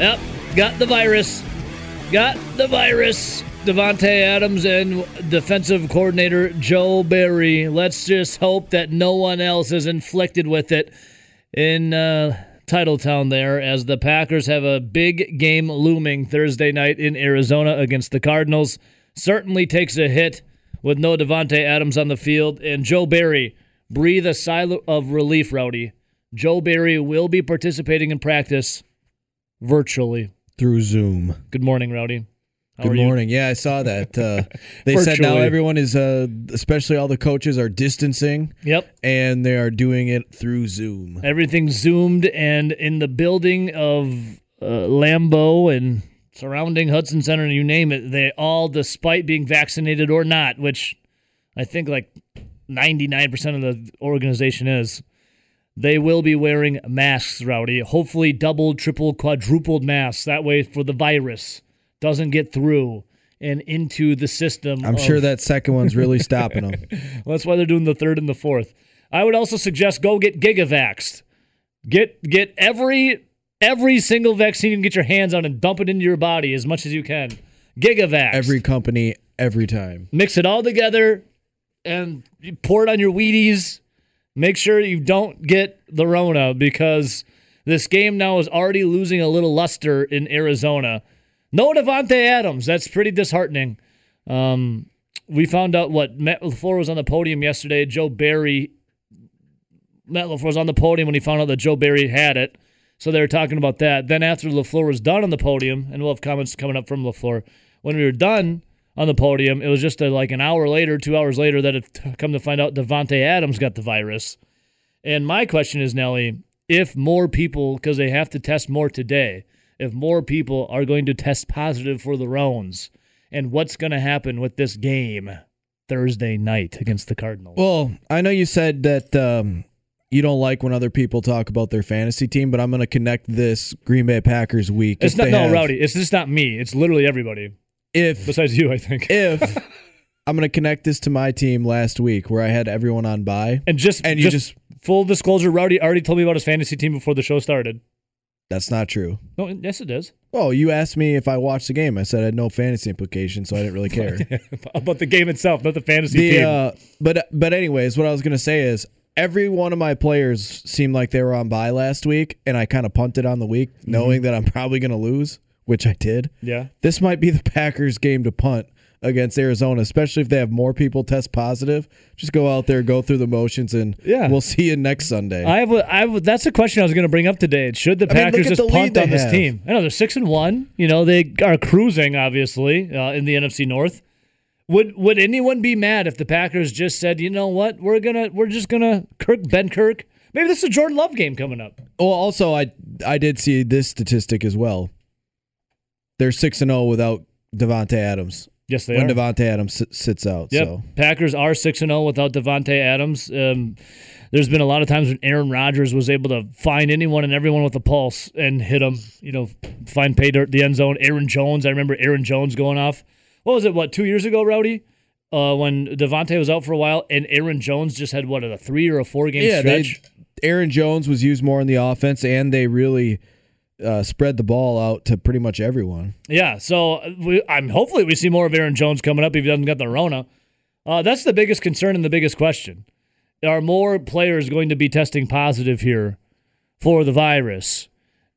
Yep, got the virus. Got the virus. Davante Adams and defensive coordinator Joe Barry. Let's just hope that no one else is inflicted with it in uh, Titletown there, as the Packers have a big game looming Thursday night in Arizona against the Cardinals. Certainly takes a hit with no Davante Adams on the field, and Joe Barry breathe a sigh of relief. Rowdy. Joe Barry will be participating in practice virtually through Zoom. Good morning, Rowdy. How Good morning. Yeah, I saw that. Uh, they said now everyone is, uh, especially all the coaches, are distancing. Yep. And they are doing it through Zoom. Everything's zoomed, and in the building of uh, Lambeau and surrounding Hutson Center, you name it, they all, despite being vaccinated or not, which I think like 99% of the organization is, they will be wearing masks, Rowdy. Hopefully, double, triple, quadrupled masks. That way, for the virus doesn't get through and into the system. I'm of... sure that second one's really stopping them. well, that's why they're doing the third and the fourth. I would also suggest go get gigavaxed. Get get every every single vaccine you can get your hands on and dump it into your body as much as you can. Gigavax. Every company, every time. Mix it all together and pour it on your Wheaties Make sure you don't get the Rona because this game now is already losing a little luster in Arizona. No Davante Adams. That's pretty disheartening. Um, we found out what Matt LaFleur was on the podium yesterday. Joe Barry. Matt LaFleur was on the podium when he found out that Joe Barry had it. So they were talking about that. Then after LaFleur was done on the podium, and we'll have comments coming up from LaFleur. When we were done, on the podium. It was just a, like an hour later, two hours later, that it come to find out Davante Adams got the virus. And my question is, Nelly, if more people, because they have to test more today, if more people are going to test positive for the Roans, and what's going to happen with this game Thursday night against the Cardinals? Well, I know you said that um, you don't like when other people talk about their fantasy team, but I'm going to connect this Green Bay Packers week. It's not no, have, Rowdy. It's just not me. It's literally everybody if besides you, I think. If I'm going to connect this to my team last week where I had everyone on by. And just and you just, just full disclosure, Rowdy already told me about his fantasy team before the show started. That's not true. No, yes, it is. Oh, you asked me if I watched the game. I said I had no fantasy implications, so I didn't really care about the game itself, not the fantasy the, team. Uh, but but anyways, what I was going to say is every one of my players seemed like they were on bye last week, and I kind of punted on the week, mm-hmm. knowing that I'm probably going to lose which I did. Yeah. This might be the Packers game to punt against Arizona, especially if they have more people test positive. Just go out there, go through the motions, and yeah. we'll see you next Sunday. I have, a, I have a, that's a question I was going to bring up today. Should the Packers mean, just punt on this team? I know they're six and one. You know they are cruising, obviously, uh, in the NFC North. Would would anyone be mad if the Packers just said, you know what, we're gonna we're just gonna Kirk Ben Kirk? Maybe this is a Jordan Love game coming up. Well, also I I did see this statistic as well. They're six and zero oh without Davante Adams. Yes, they when are. Davante Adams sits out. Yep. So. Packers are six and zero oh without Davante Adams. Um, there's been a lot of times when Aaron Rodgers was able to find anyone and everyone with a pulse and hit them. You know, find pay dirt the end zone. Aaron Jones. I remember Aaron Jones going off. What was it? What two years ago, Rowdy? Uh, when Davante was out for a while, and Aaron Jones just had what a three or a four game yeah, stretch. Aaron Jones was used more in the offense, and they really uh, spread the ball out to pretty much everyone. Yeah, so we, I'm hopefully we see more of Aaron Jones coming up if he doesn't get the Rona. Uh, that's the biggest concern and the biggest question. Are more players going to be testing positive here for the virus?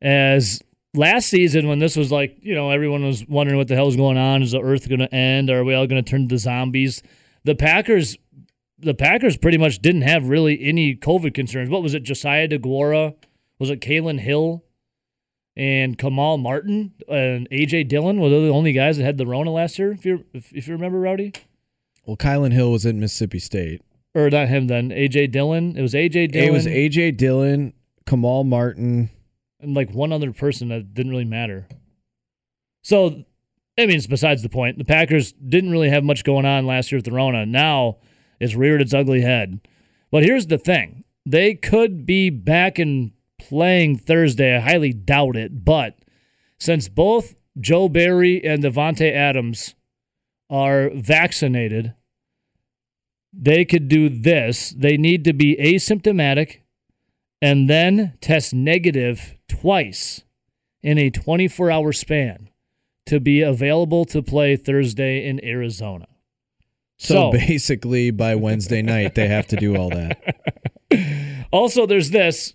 As last season, when this was like, you know, everyone was wondering what the hell is going on. Is the Earth going to end? Are we all going to turn to zombies? The Packers, the Packers pretty much didn't have really any COVID concerns. What was it? Josiah DeGuara? Was it Kylin Hill? And Kamal Martin and AJ Dillon were the only guys that had the Rona last year. If you if, if you remember, Rowdy. Well, Kylin Hill was in Mississippi State, or not him then. AJ Dillon. It was AJ Dillon. It was AJ Dillon, Kamal Martin, and like one other person that didn't really matter. So, I mean, it's besides the point. The Packers didn't really have much going on last year with the Rona. Now it's reared its ugly head. But here's the thing they could be back and playing Thursday. I highly doubt it. But since both Joe Barry and Davante Adams are vaccinated, they could do this. They need to be asymptomatic and then test negative twice in a 24 hour span to be available to play Thursday in Arizona. So, basically, by Wednesday night, they have to do all that. also, there's this.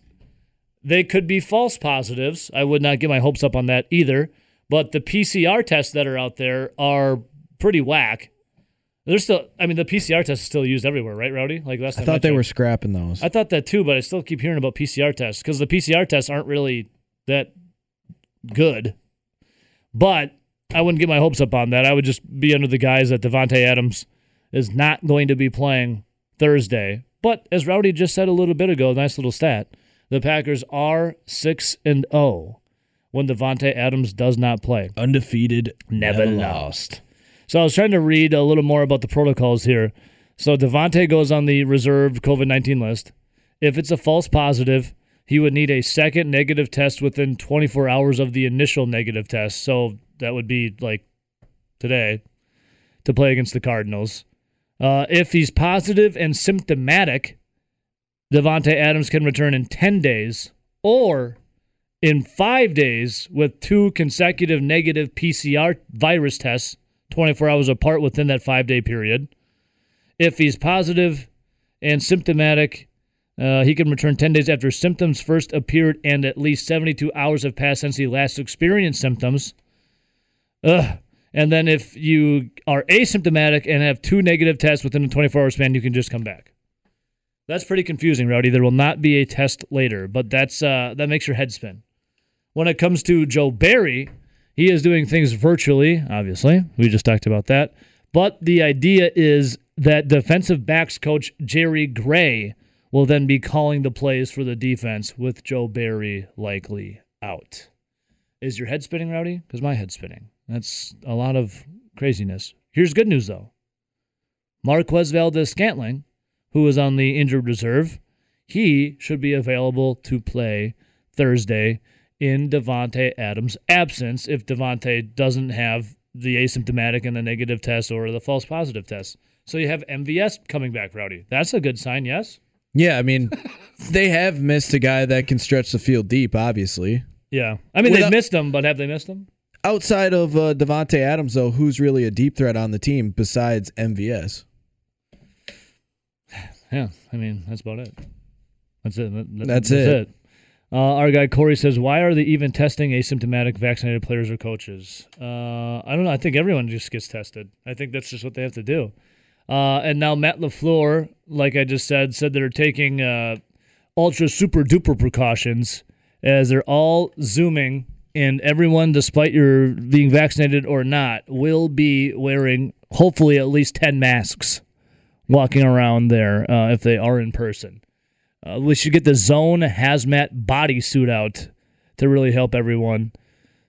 They could be false positives. I would not get my hopes up on that either. But the PCR tests that are out there are pretty whack. They're still. I mean, the PCR test is still used everywhere, right, Rowdy? Like last I thought they checked. were scrapping those. I thought that too, but I still keep hearing about PCR tests because the PCR tests aren't really that good. But I wouldn't get my hopes up on that. I would just be under the guise that Davante Adams is not going to be playing Thursday. But as Rowdy just said a little bit ago, nice little stat, the Packers are six and zero when Davante Adams does not play. Undefeated, Never lost. So I was trying to read a little more about the protocols here. So Davante goes on the reserved COVID nineteen list. If it's a false positive, he would need a second negative test within 24 hours of the initial negative test. So that would be like today to play against the Cardinals. Uh, if he's positive and symptomatic, Davante Adams can return in 10 days or in five days with two consecutive negative PCR virus tests, 24 hours apart within that five day period. If he's positive and symptomatic, uh, he can return 10 days after symptoms first appeared and at least 72 hours have passed since he last experienced symptoms. Ugh. And then if you are asymptomatic and have two negative tests within a 24 hour span, you can just come back. That's pretty confusing, Rowdy. There will not be a test later, but that's uh, that makes your head spin. When it comes to Joe Barry, he is doing things virtually, obviously. We just talked about that. But the idea is that defensive backs coach Jerry Gray will then be calling the plays for the defense with Joe Barry likely out. Is your head spinning, Rowdy? Because my head's spinning. That's a lot of craziness. Here's good news, though. Marquez Valdes Scantling, who is on the injured reserve, he should be available to play Thursday in Davante Adams' absence if Davante doesn't have the asymptomatic and the negative test or the false positive test. So you have MVS coming back, Rowdy. That's a good sign, yes? Yeah, I mean, they have missed a guy that can stretch the field deep, obviously. Yeah. I mean, Without- they've missed him, but have they missed him? Outside of uh, Davante Adams, though, who's really a deep threat on the team besides MVS? Yeah. I mean, that's about it. That's it. That- that- That's it. Uh, our guy Corey says, "Why are they even testing asymptomatic vaccinated players or coaches?" Uh, I don't know. I think everyone just gets tested. I think that's just what they have to do. Uh, and now Matt Lafleur, like I just said, said they're taking uh, ultra super duper precautions as they're all zooming, and everyone, despite your being vaccinated or not, will be wearing hopefully at least ten masks walking around there uh, if they are in person. Uh, we should get the zone hazmat bodysuit out to really help everyone.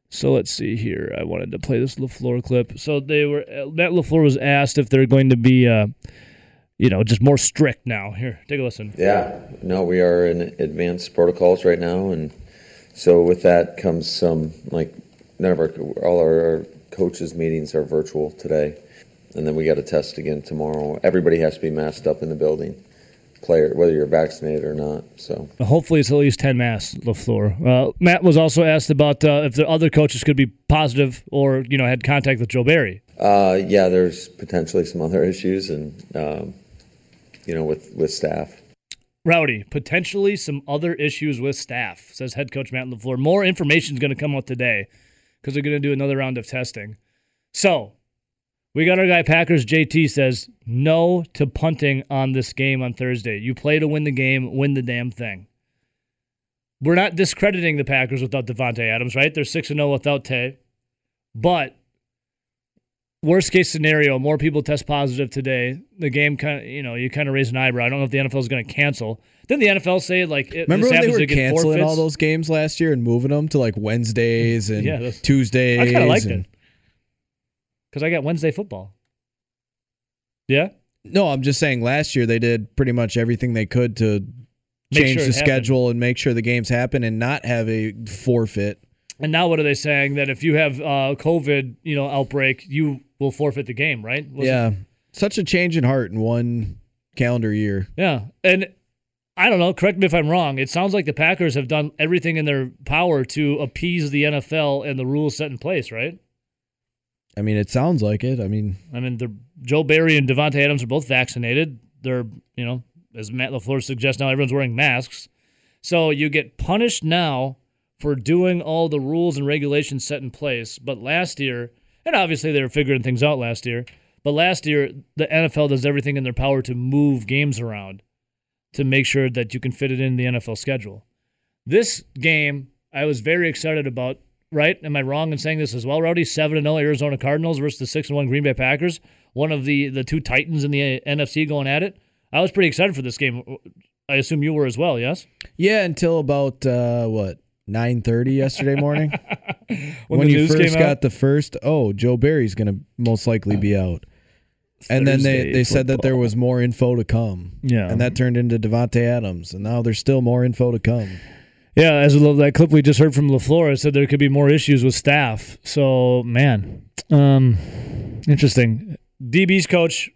So let's see here. I wanted to play this Lafleur clip. So they were uh, Matt Lafleur was asked if they're going to be, uh, you know, just more strict now. Here, take a listen. Yeah, no, we are in advanced protocols right now, and so with that comes some like none of our all our coaches meetings are virtual today, and then we got to test again tomorrow. Everybody has to be masked up in the building, player whether you're vaccinated or not. So Hopefully, it's at least ten masks. Lafleur. Uh, Matt was also asked about uh, if the other coaches could be positive or you know had contact with Joe Barry. uh, yeah, there's potentially some other issues, and um, you know with with staff. Rowdy, potentially some other issues with staff, says head coach Matt LaFleur. More information is going to come out today because they're going to do another round of testing. So, we got our guy Packers JT says no to punting on this game on Thursday. You play to win the game, win the damn thing. We're not discrediting the Packers without Davante Adams, right? They're 6 0 without Tay. But worst case scenario, more people test positive today. The game kind of, you know, you kind of raise an eyebrow. I don't know if the NFL is going to cancel. Didn't the NFL say like it, Remember when they were canceling forfeits? all those games last year and moving them to like Wednesdays and Yeah, Tuesdays? I kind of liked and- it because I got Wednesday football. Yeah, No, I'm just saying last year they did pretty much everything they could to Make change sure the it happened. schedule and make sure the games happen and not have a forfeit. and now what are they saying that if you have uh, COVID, you know, outbreak, you will forfeit the game, right? Was it- yeah. Such a change in heart in one calendar year. Yeah. And I don't know, correct me if I'm wrong. It sounds like the Packers have done everything in their power to appease the NFL and the rules set in place, right? I mean, it sounds like it. I mean, I mean, Joe Barry and Davante Adams are both vaccinated. They're, you know, as Matt LaFleur suggests now, everyone's wearing masks. So you get punished now for doing all the rules and regulations set in place. But last year, and obviously they were figuring things out last year, but last year the NFL does everything in their power to move games around to make sure that you can fit it in the NFL schedule. This game, I was very excited about. Right? Am I wrong in saying this as well? Rowdy seven and zero Arizona Cardinals versus the six and one Green Bay Packers. One of the the two Titans in the NFC going at it. I was pretty excited for this game. I assume you were as well. Yes. yeah, until about uh, what nine thirty yesterday morning When when, you first got out? the first. Oh, Joe Barry's going to most likely be out. And then they, Thursday they said that there was more info to come. Yeah. And that turned into Davante Adams. And now there's still more info to come. Yeah, as that clip we just heard from Lafleur, said there could be more issues with staff. So, man, um, interesting. DB's coach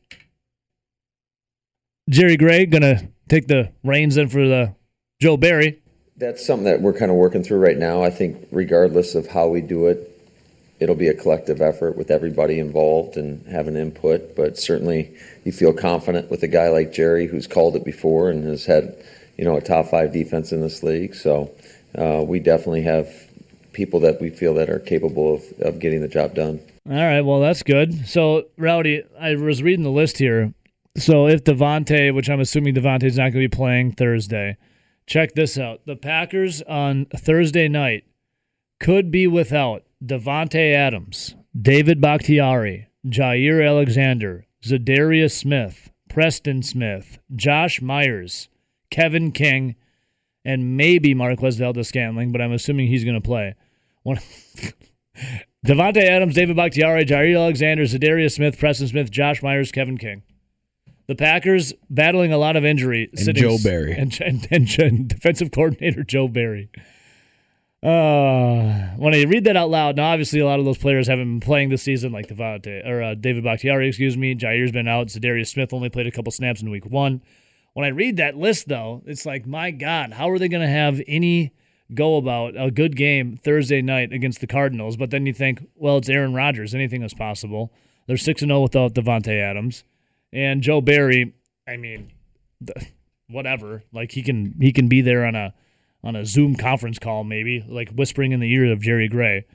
Jerry Gray gonna take the reins in for the Joe Barry. That's something that we're kind of working through right now. I think, regardless of how we do it, it'll be a collective effort with everybody involved and having input. But certainly, you feel confident with a guy like Jerry, who's called it before and has had, you know, a top five defense in this league. So uh, we definitely have people that we feel that are capable of, of getting the job done. All right, well that's good. So Rowdy, I was reading the list here. So if Davante, which I'm assuming Davante's not going to be playing Thursday, check this out. The Packers on Thursday night could be without Davante Adams, David Bakhtiari, Jaire Alexander, Za'Darius Smith, Preston Smith, Josh Myers, Kevin King, and maybe Marquez Valdes Scantling, but I'm assuming he's going to play. One. Davante Adams, David Bakhtiari, Jaire Alexander, Za'Darius Smith, Preston Smith, Josh Myers, Kevin King. The Packers battling a lot of injury. And Joe Barry. And, and, and, and defensive coordinator Joe Barry. Uh, when I read that out loud, now obviously a lot of those players haven't been playing this season, like Davante, or uh, David Bakhtiari, excuse me. Jaire's been out. Za'Darius Smith only played a couple snaps in week one. When I read that list, though, it's like, my God, how are they going to have any go about a good game Thursday night against the Cardinals? But then you think, well, it's Aaron Rodgers. Anything is possible. They're 6 0 without Davante Adams. And Joe Barry, I mean, whatever. Like he can he can be there on a on a Zoom conference call, maybe, like whispering in the ear of Jerry Gray.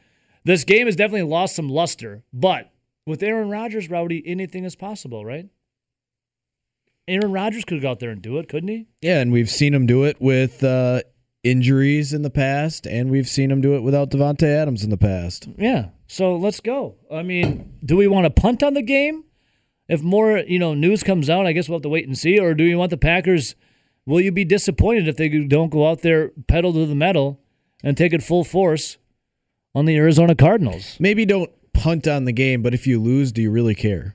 This game has definitely lost some luster, but with Aaron Rodgers, Rowdy, anything is possible, right? Aaron Rodgers could go out there and do it, couldn't he? Yeah, and we've seen him do it with uh, injuries in the past, and we've seen him do it without Davante Adams in the past. Yeah. So let's go. I mean, do we want to punt on the game? If more, you know, news comes out, I guess we'll have to wait and see. Or do you want the Packers? Will you be disappointed if they don't go out there, pedal to the metal, and take it full force on the Arizona Cardinals? Maybe don't punt on the game, but if you lose, do you really care?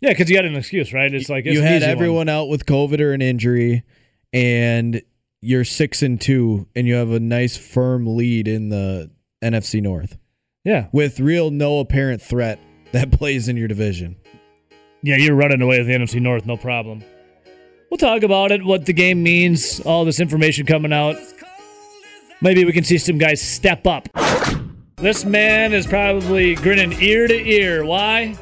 Yeah, because you got an excuse, right? It's like it's you had easy one. everyone out with COVID or an injury, and you're six and two, and you have a nice firm lead in the NFC North Yeah, with real no apparent threat that plays in your division. yeah, you're running away with the NFC North, no problem. We'll talk about it, what the game means, all this information coming out. Maybe we can see some guys step up. This man is probably grinning ear to ear. Why?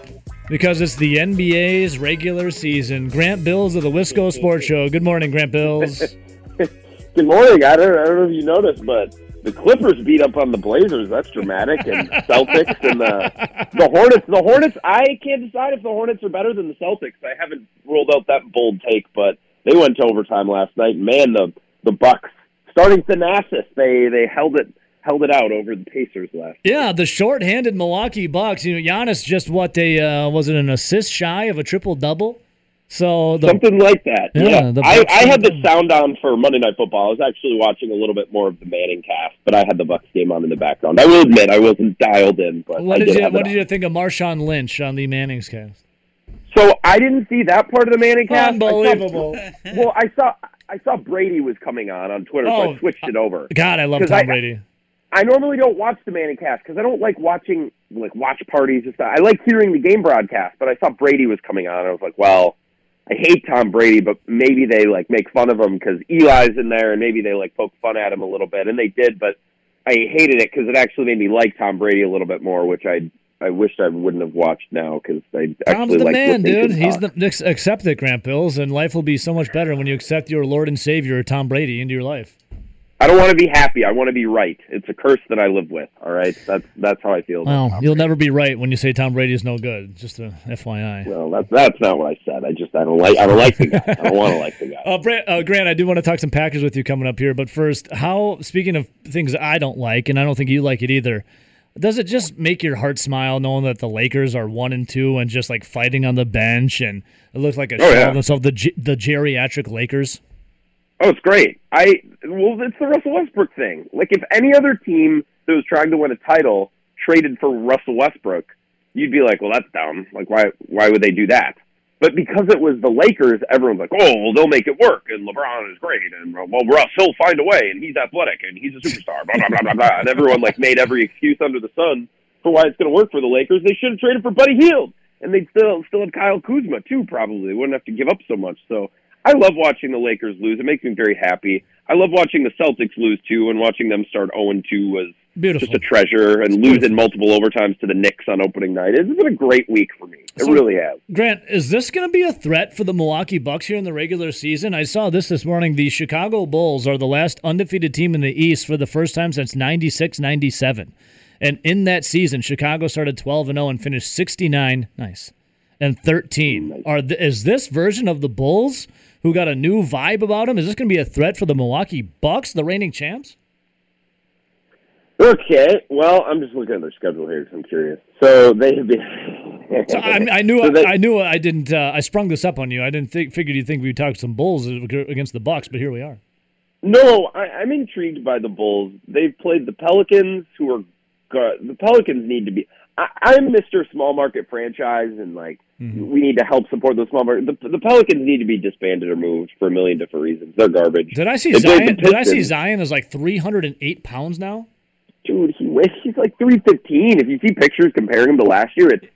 Because it's the NBA's regular season. Grant Bills of the Wisco Sports Show. Good morning, Grant Bills. Good morning. I don't, I don't know if you noticed, but the Clippers beat up on the Blazers. That's dramatic. And Celtics and the the Hornets. The Hornets. I can't decide if the Hornets are better than the Celtics. I haven't ruled out that bold take, but they went to overtime last night. Man, the the Bucks starting Thanasis. They they held it held it out over the Pacers last. Yeah, the short-handed Milwaukee Bucks. You know, Giannis just what they uh, was it an assist shy of a triple double. So the, Something like that. Yeah, Yeah, I, I had the sound on for Monday Night Football. I was actually watching a little bit more of the Manning cast, but I had the Bucks game on in the background. I will admit I wasn't dialed in, but what I did you what did on. you think of Marshawn Lynch on the Manning's cast? So I didn't see that part of the Manning cast. I saw- Unbelievable. well, I saw I saw Brady was coming on on Twitter, so Oh, I switched it over. God, I love Tom I- Brady. I normally don't watch the Manning cast because I don't like watching like watch parties and stuff. I like hearing the game broadcast, but I saw Brady was coming on. I was like, well, I hate Tom Brady, but maybe they like make fun of him because Eli's in there, and maybe they like poke fun at him a little bit, and they did. But I hated it because it actually made me like Tom Brady a little bit more, which I I wished I wouldn't have watched now because I Tom's actually the like man, dude. He's the accept it, Grant Bills, and life will be so much better when you accept your Lord and Savior Tom Brady into your life. I don't want to be happy. I want to be right. It's a curse that I live with. All right, that's that's how I feel. Well, you'll never be right when you say Tom Brady is no good. Just a FYI. Well, that's that's not what I said. I just I don't like I don't like the guy. I don't want to like the guy. Uh, Brant, uh, Grant, I do want to talk some Packers with you coming up here, but first, how? Speaking of things I don't like, and I don't think you like it either. Does it just make your heart smile knowing that the Lakers are one and two and just like fighting on the bench and it looks like a Oh, show yeah. of themselves, the the geriatric Lakers? Oh, it's great. I well, it's the Russell Westbrook thing. Like if any other team that was trying to win a title traded for Russell Westbrook, you'd be like, well, that's dumb. Like why why would they do that? But because it was the Lakers, everyone's like, oh, well, they'll make it work, and LeBron is great, and well, Russ, he'll find a way, and he's athletic, and he's a superstar, blah blah blah blah blah. And everyone like made every excuse under the sun for why it's going to work for the Lakers. They should have traded for Buddy Hield, and they'd still still have Kyle Kuzma too. Probably they wouldn't have to give up so much. So I love watching the Lakers lose. It makes me very happy. I love watching the Celtics lose too, and watching them start 0 2 was Beautiful. just a treasure. And losing multiple overtimes to the Knicks on opening night. It's been a great week for me. It So- really has. Grant, is this going to be a threat for the Milwaukee Bucks here in the regular season? I saw this this morning. The Chicago Bulls are the last undefeated team in the East for the first time since 96 97. And in that season, Chicago started 12 and 0 and finished 69. Nice. And 13. Are th- is this version of the Bulls who got a new vibe about him. Is this going to be a threat for the Milwaukee Bucks, the reigning champs? Okay, well, I'm just looking at their schedule here because I'm curious. So they have been. So I, I knew So they- I knew I didn't uh, I sprung this up on you. I didn't think figured you'd think we'd talk some Bulls against the Bucks, but here we are. No, I, I'm intrigued by the Bulls. They've played the Pelicans, who are the Pelicans need to be. I, I'm Mr. Small Market franchise, and like Mm-hmm. we need to help support the small market. The, the Pelicans need to be disbanded or moved for a million different reasons. They're garbage. Did I see They Zion? Did I see Zion is like 308 pounds now? Dude, he weighs he's like three fifteen. If you see pictures comparing him to last year, it's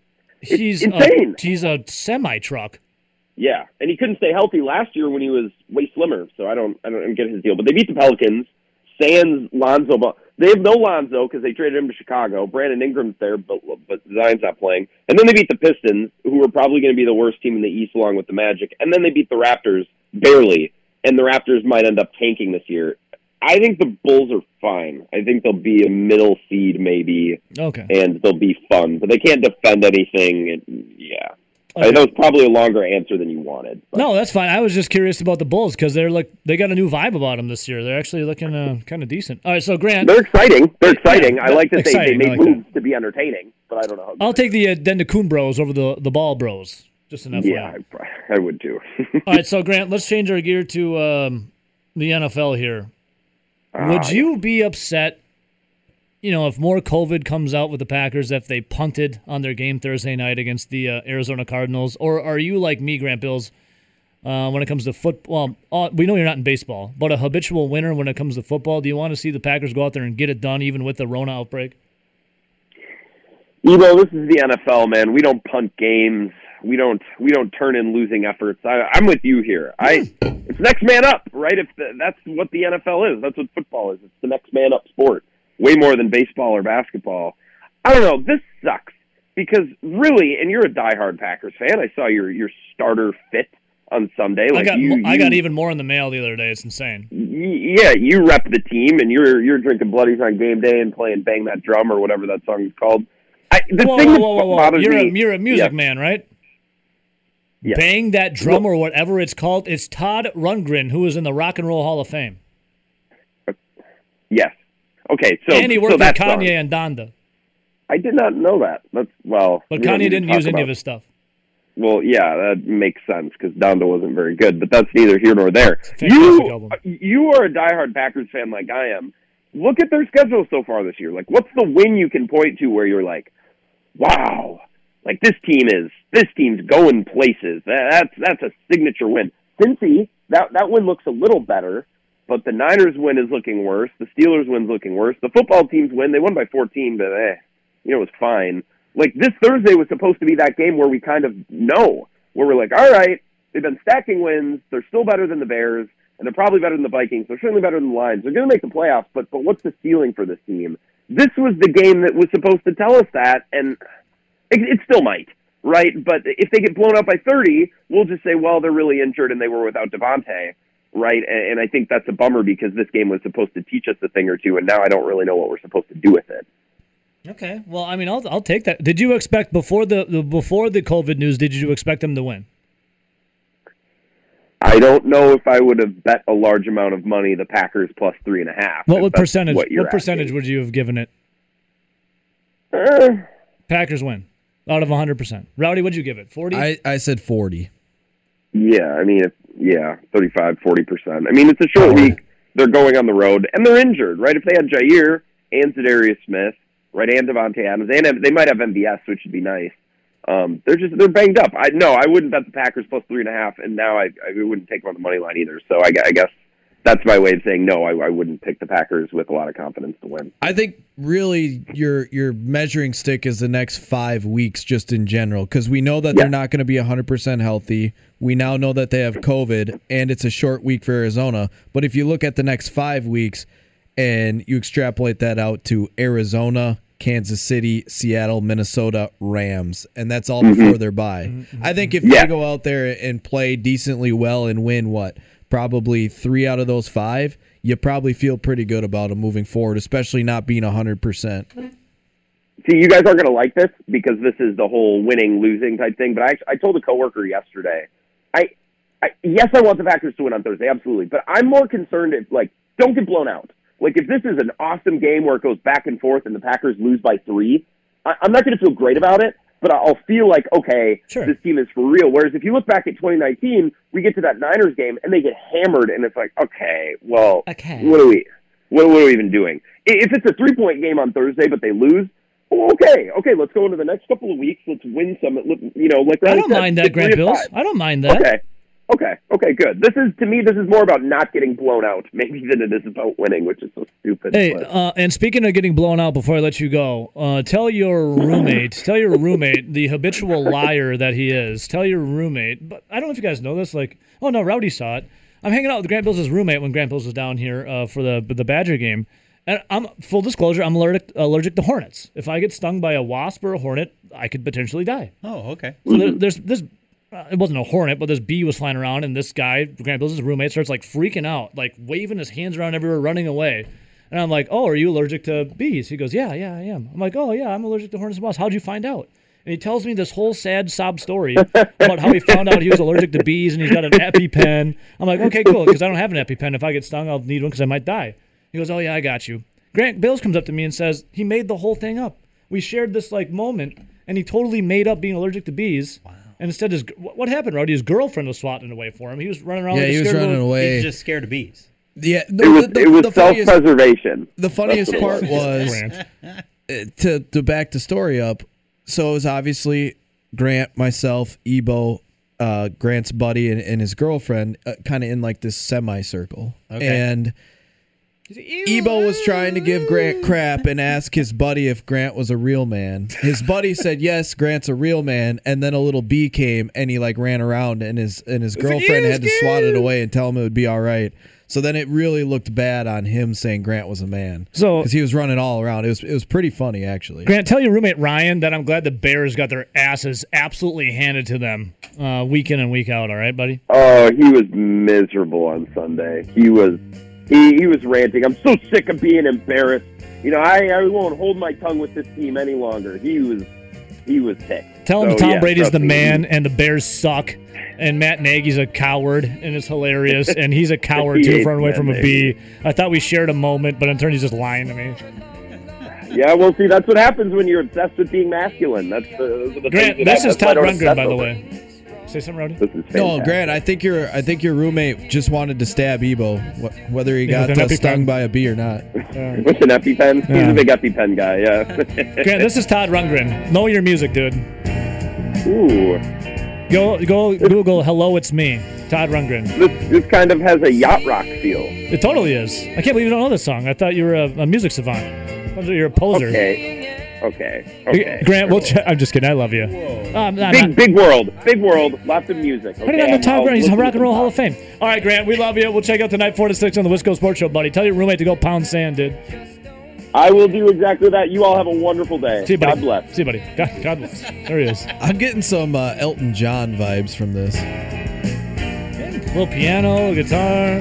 It's He's insane. A, he's a semi truck. yeah. And he couldn't stay healthy last year when he was way slimmer. So I don't I don't get his deal. But they beat the Pelicans. Sans Lonzo, but they have no Lonzo because they traded him to Chicago. Brandon Ingram's there, but but Zion's not playing. And then they beat the Pistons, who are probably going to be the worst team in the East, along with the Magic. And then they beat the Raptors barely, and the Raptors might end up tanking this year. I think the Bulls are fine. I think they'll be a middle seed maybe, Okay. and they'll be fun, but they can't defend anything. And, yeah, Okay. I know it's probably a longer answer than. But- No, that's fine. I was just curious about the Bulls because they're like they got a new vibe about them this year. They're actually looking uh, kind of decent. All right, so Grant, They're exciting. They're exciting. Yeah, I like that they, they exciting. Made like that. moves to be entertaining, but I don't know how. I'll take the uh, Antetokounmpo Bros over the the Ball Bros. Just an FYI. yeah, I, I would too. All right, so Grant, let's change our gear to um, the NFL here. Would Ah, you be upset, you know, if more COVID comes out with the Packers if they punted on their game Thursday night against the uh, Arizona Cardinals, or are you like me, Grant Bills, uh, when it comes to football? Uh, we know you're not in baseball, but a habitual winner when it comes to football. Do you want to see the Packers go out there and get it done, even with the Rona outbreak? You know, this is the NFL, man. We don't punt games. We don't. We don't turn in losing efforts. I, I'm with you here. I. It's next man up, right? If the, that's what the NFL is, that's what football is. It's the next man up sport, way more than baseball or basketball. I don't know. This sucks because really, and you're a diehard Packers fan. I saw your your starter fit on Sunday. I got you, I got even more in the mail the other day. It's insane. Yeah, you rep the team, and you're you're drinking bloodies on game day and playing "Bang That Drum" or whatever that song is called. I, the Whoa, thing whoa, whoa, whoa, whoa. You're me, a you're a music Yeah. man, right? Yeah. Bang that drum or whatever it's called. It's Todd Rundgren who is in the Rock and Roll Hall of Fame. yes, Okay, so and he so worked with Kanye wrong. and Donda. I did not know that. That's well, But we Kanye didn't use any of his stuff. Well, yeah, that makes sense because Donda wasn't very good, but that's neither here nor there. You, you are a diehard Packers fan like I am. Look at their schedule so far this year. Like, what's the win you can point to where you're like, wow, like this team is this team's going places. That, that's that's a signature win. Cincy, that that win looks a little better, but the Niners win is looking worse. The Steelers win's looking worse. The football teams win. They won by 14, but eh, you know, it was fine. Like this Thursday was supposed to be that game where we kind of know where we're like, all right, they've been stacking wins. They're still better than the Bears, and they're probably better than the Vikings. They're certainly better than the Lions. They're going to make the playoffs, but but what's the ceiling for this team? This was the game that was supposed to tell us that, and it, it still might, right? But if they get blown out by 30, we'll just say, well, they're really injured and they were without Davante, right? And, and I think that's a bummer because this game was supposed to teach us a thing or two, and now I don't really know what we're supposed to do with it. Okay. Well, I mean, I'll I'll take that. Did you expect before the, the before the COVID news? Did you expect them to win? I don't know if I would have bet a large amount of money the Packers plus three and a half. What what percentage? What, What, percentage would you have given it? Uh, Packers win out of 100. percent Rowdy, what'd you give it? 40. I, I said 40. yeah, I mean, it's, yeah, 35, 40%. I mean, it's a short week. They're going on the road, and they're injured, right? If they had Jaire and Za'Darius Smith, right, and Davante Adams, and they might have MVS, which would be nice. Um, they're just they're banged up. I no, I wouldn't bet the Packers plus three and a half, and now I I wouldn't take them on the money line either. So I, I guess that's my way of saying no. I, I wouldn't pick the Packers with a lot of confidence to win. I think really your your measuring stick is the next five weeks just in general because we know that Yeah. they're not going to be 100% healthy. We now know that they have COVID and it's a short week for Arizona. But if you look at the next five weeks and you extrapolate that out to Arizona, Kansas City, Seattle, Minnesota, Rams, and that's all mm-hmm. before their bye. Mm-hmm, mm-hmm. I think if Yeah. they go out there and play decently well and win what probably three out of those five, you probably feel pretty good about them moving forward, especially not being 100%. See, you guys aren't going to like this because this is the whole winning losing type thing. But I, I told a coworker yesterday, I, I, yes, I want the Packers to win on Thursday, absolutely. But I'm more concerned if like don't get blown out. Like if this is an awesome game where it goes back and forth and the Packers lose by three, I, I'm not going to feel great about it. But I'll feel like okay, Sure. this team is for real. Whereas if you look back at 2019, we get to that Niners game and they get hammered, and it's like okay, well, Okay. what are we, what, what are we even doing? If it's a three point game on Thursday but they lose, oh, okay, okay, let's go into the next couple of weeks. Let's win some. You know, like I don't mind that, Grant Bills. I don't mind that. Okay. Okay. Okay. Good. This is to me. This is more about not getting blown out, maybe than it is about winning, which is so stupid. Hey, uh, and speaking of getting blown out, before I let you go, uh, tell your roommate, tell your roommate, the habitual liar that he is, tell your roommate. But I don't know if you guys know this. Like, oh no, Rowdy saw it. I'm hanging out with Grant Bills' roommate when Grant Bills was down here uh, for the the Badger game, and I'm full disclosure, I'm allergic allergic to hornets. If I get stung by a wasp or a hornet, I could potentially die. Oh, okay. So there, there's this. Uh, it wasn't a hornet, but this bee was flying around, and this guy, Grant Bills' his roommate, starts like freaking out, like waving his hands around everywhere, running away. And I'm like, "Oh, are you allergic to bees?" He goes, "Yeah, yeah, I am." I'm like, "Oh, yeah, I'm allergic to hornets and wasps. How'd you find out?" And he tells me this whole sad sob story about how he found out he was allergic to bees and he's got an EpiPen. I'm like, "Okay, cool," because I don't have an EpiPen. If I get stung, I'll need one because I might die. He goes, "Oh yeah, I got you." Grant Bills comes up to me and says he made the whole thing up. We shared this like moment, and he totally made up being allergic to bees. Wow. And instead, his what what happened, Rowdy? His girlfriend was swatting away for him. He was running around. Yeah, like a he was scared running little- away. He's just scared of bees. Yeah, it was the, it was the self-preservation. the funniest part was uh, to to back the story up. So it was obviously Grant, myself, Ebo, uh, Grant's buddy, and, and his girlfriend, uh, kind of in like this semicircle. Okay. And Ebo was trying to give Grant crap and ask his buddy if Grant was a real man. His buddy said yes, Grant's a real man, and then a little bee came and he like ran around and his and his girlfriend had to swat it away and tell him it would be all right. So then it really looked bad on him saying Grant was a man. So- because he was running all around, it was it was pretty funny actually. Grant, tell your roommate Ryan that I'm glad the Bears got their asses absolutely handed to them uh, week in and week out. All right, buddy. Oh, he was miserable on Sunday. He was he he was ranting. I'm so sick of being embarrassed. You know, I I won't hold my tongue with this team any longer. He was he was ticked. Tell him So, Tom yeah, Brady's the man and the Bears suck. And Matt Nagy's a coward and it's hilarious. And he's a coward too running away Matt from a Nagy. B. I thought we shared a moment, but in turn he's just lying to me. Yeah, well, see, that's what happens when you're obsessed with being masculine. That's the, the Grant, this is Todd Rundgren, by the way. It. Say something, Rowdy. No. Grant, I think your I think your roommate just wanted to stab Ebo, wh- whether he Yeah, got with an uh, stung by a bee or not. With an EpiPen, he's Yeah. a big EpiPen guy. Yeah. Grant, this is Todd Rundgren. Know your music, dude. Ooh, Go go Google hello, it's me. Todd Rundgren. this this kind of has a yacht rock feel. It totally is. I can't believe you don't know this song. I thought you were a, a music savant. I thought you're a poser. Okay, okay, okay. Grant, we'll ch- I'm just kidding. I love you. Um, I'm Big not- big world, big world, lots of music. How do you okay? not know I'm- Todd I'll Grant? He's a Rock and Roll Hall of Fame. All right, Grant, we love you. We'll check out tonight, 4 to 6 on the Wisco Sports Show, buddy. Tell your roommate to go pound sand, dude. I will do exactly that. You all have a wonderful day. See you, buddy. God bless. See you, buddy. God, God bless. There he is. I'm getting some uh, Elton John vibes from this. little piano, guitar.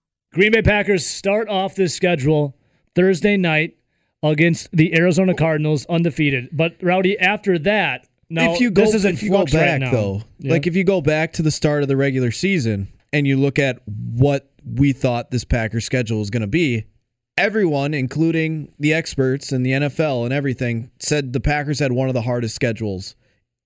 Green Bay Packers start off this schedule Thursday night against the Arizona Cardinals, undefeated. But Rowdy, after that, now if you go, this is in if you go back right though, Yeah. like if you go back to the start of the regular season and you look at what we thought this Packers schedule was going to be, everyone, including the experts and the NFL and everything, said the Packers had one of the hardest schedules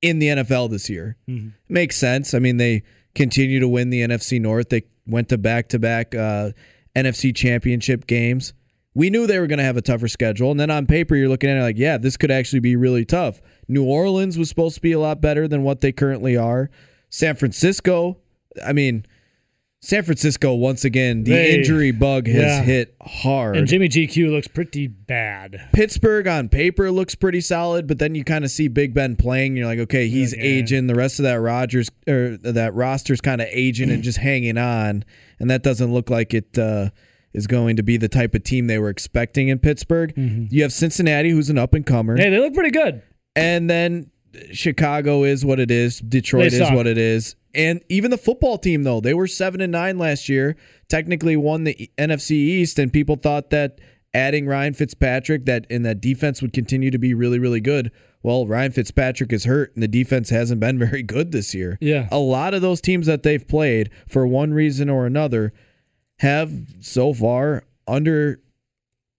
in the NFL this year. Mm-hmm. Makes sense. I mean, they continue to win the NFC North. They went to back to back uh, NFC championship games. We knew they were going to have a tougher schedule. And then on paper, you're looking at it like, yeah, this could actually be really tough. New Orleans was supposed to be a lot better than what they currently are. San Francisco, I mean, San Francisco, once again, the They- injury bug has yeah. hit hard. and Jimmy GQ looks pretty bad. Pittsburgh on paper looks pretty solid, but then you kind of see Big Ben playing. And you're like, okay, he's Yeah. aging. The rest of that Rogers or that roster's kind of aging and just hanging on, and that doesn't look like it uh, is going to be the type of team they were expecting in Pittsburgh. You have Cincinnati, who's an up and comer, Hey, they look pretty good. and then Chicago is what it is. Detroit is what it is. And even the football team, though, they were seven and nine last year. Technically won the NFC East, and people thought that adding Ryan Fitzpatrick, that and that defense would continue to be really, really good. Well, Ryan Fitzpatrick is hurt, and the defense hasn't been very good this year. Yeah. a lot of those teams that they've played for one reason or another have so far under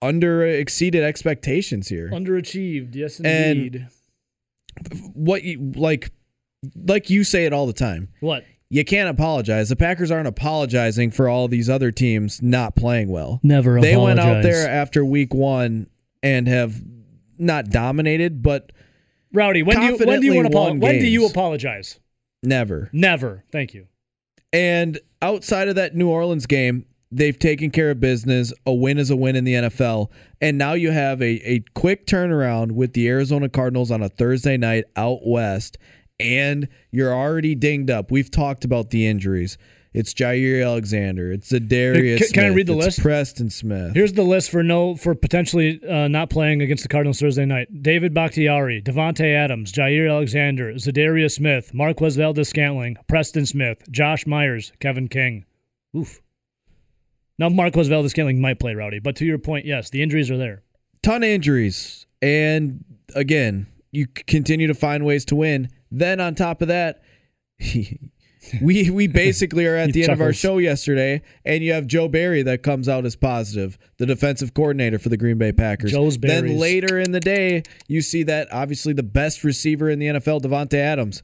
under exceeded expectations here Underachieved, yes And- indeed. What you like like you say it all the time. what? You can't apologize. The Packers aren't apologizing for all these other teams not playing well. Never They went out there after week 1 and have not dominated, but Rowdy, when do you when do you want to apologize? When do you apologize? never. Never. Thank you. And outside of that New Orleans game, they've taken care of business. A win is a win in the NFL. And now you have a, a quick turnaround with the Arizona Cardinals on a Thursday night out west. And you're already dinged up. We've talked about the injuries. It's Jaire Alexander. It's Za'Darius. Can- can I read the it's list? Preston Smith. Here's the list for no for potentially uh, not playing against the Cardinals Thursday night: David Bakhtiari, Davante Adams, Jaire Alexander, Za'Darius Smith, Marquez Valdes Scantling, Preston Smith, Josh Myers, Kevin King. Oof. Now Marquez Valdes Scantling might play Rowdy, but to your point, yes, the injuries are there. ton of injuries. And again, you continue to find ways to win. Then on top of that, we we basically are at He the end of our show yesterday, and you have Joe Barry that comes out as positive, the defensive coordinator for the Green Bay Packers. Joe's then later in the day, you see that obviously the best receiver in the NFL, Davante Adams,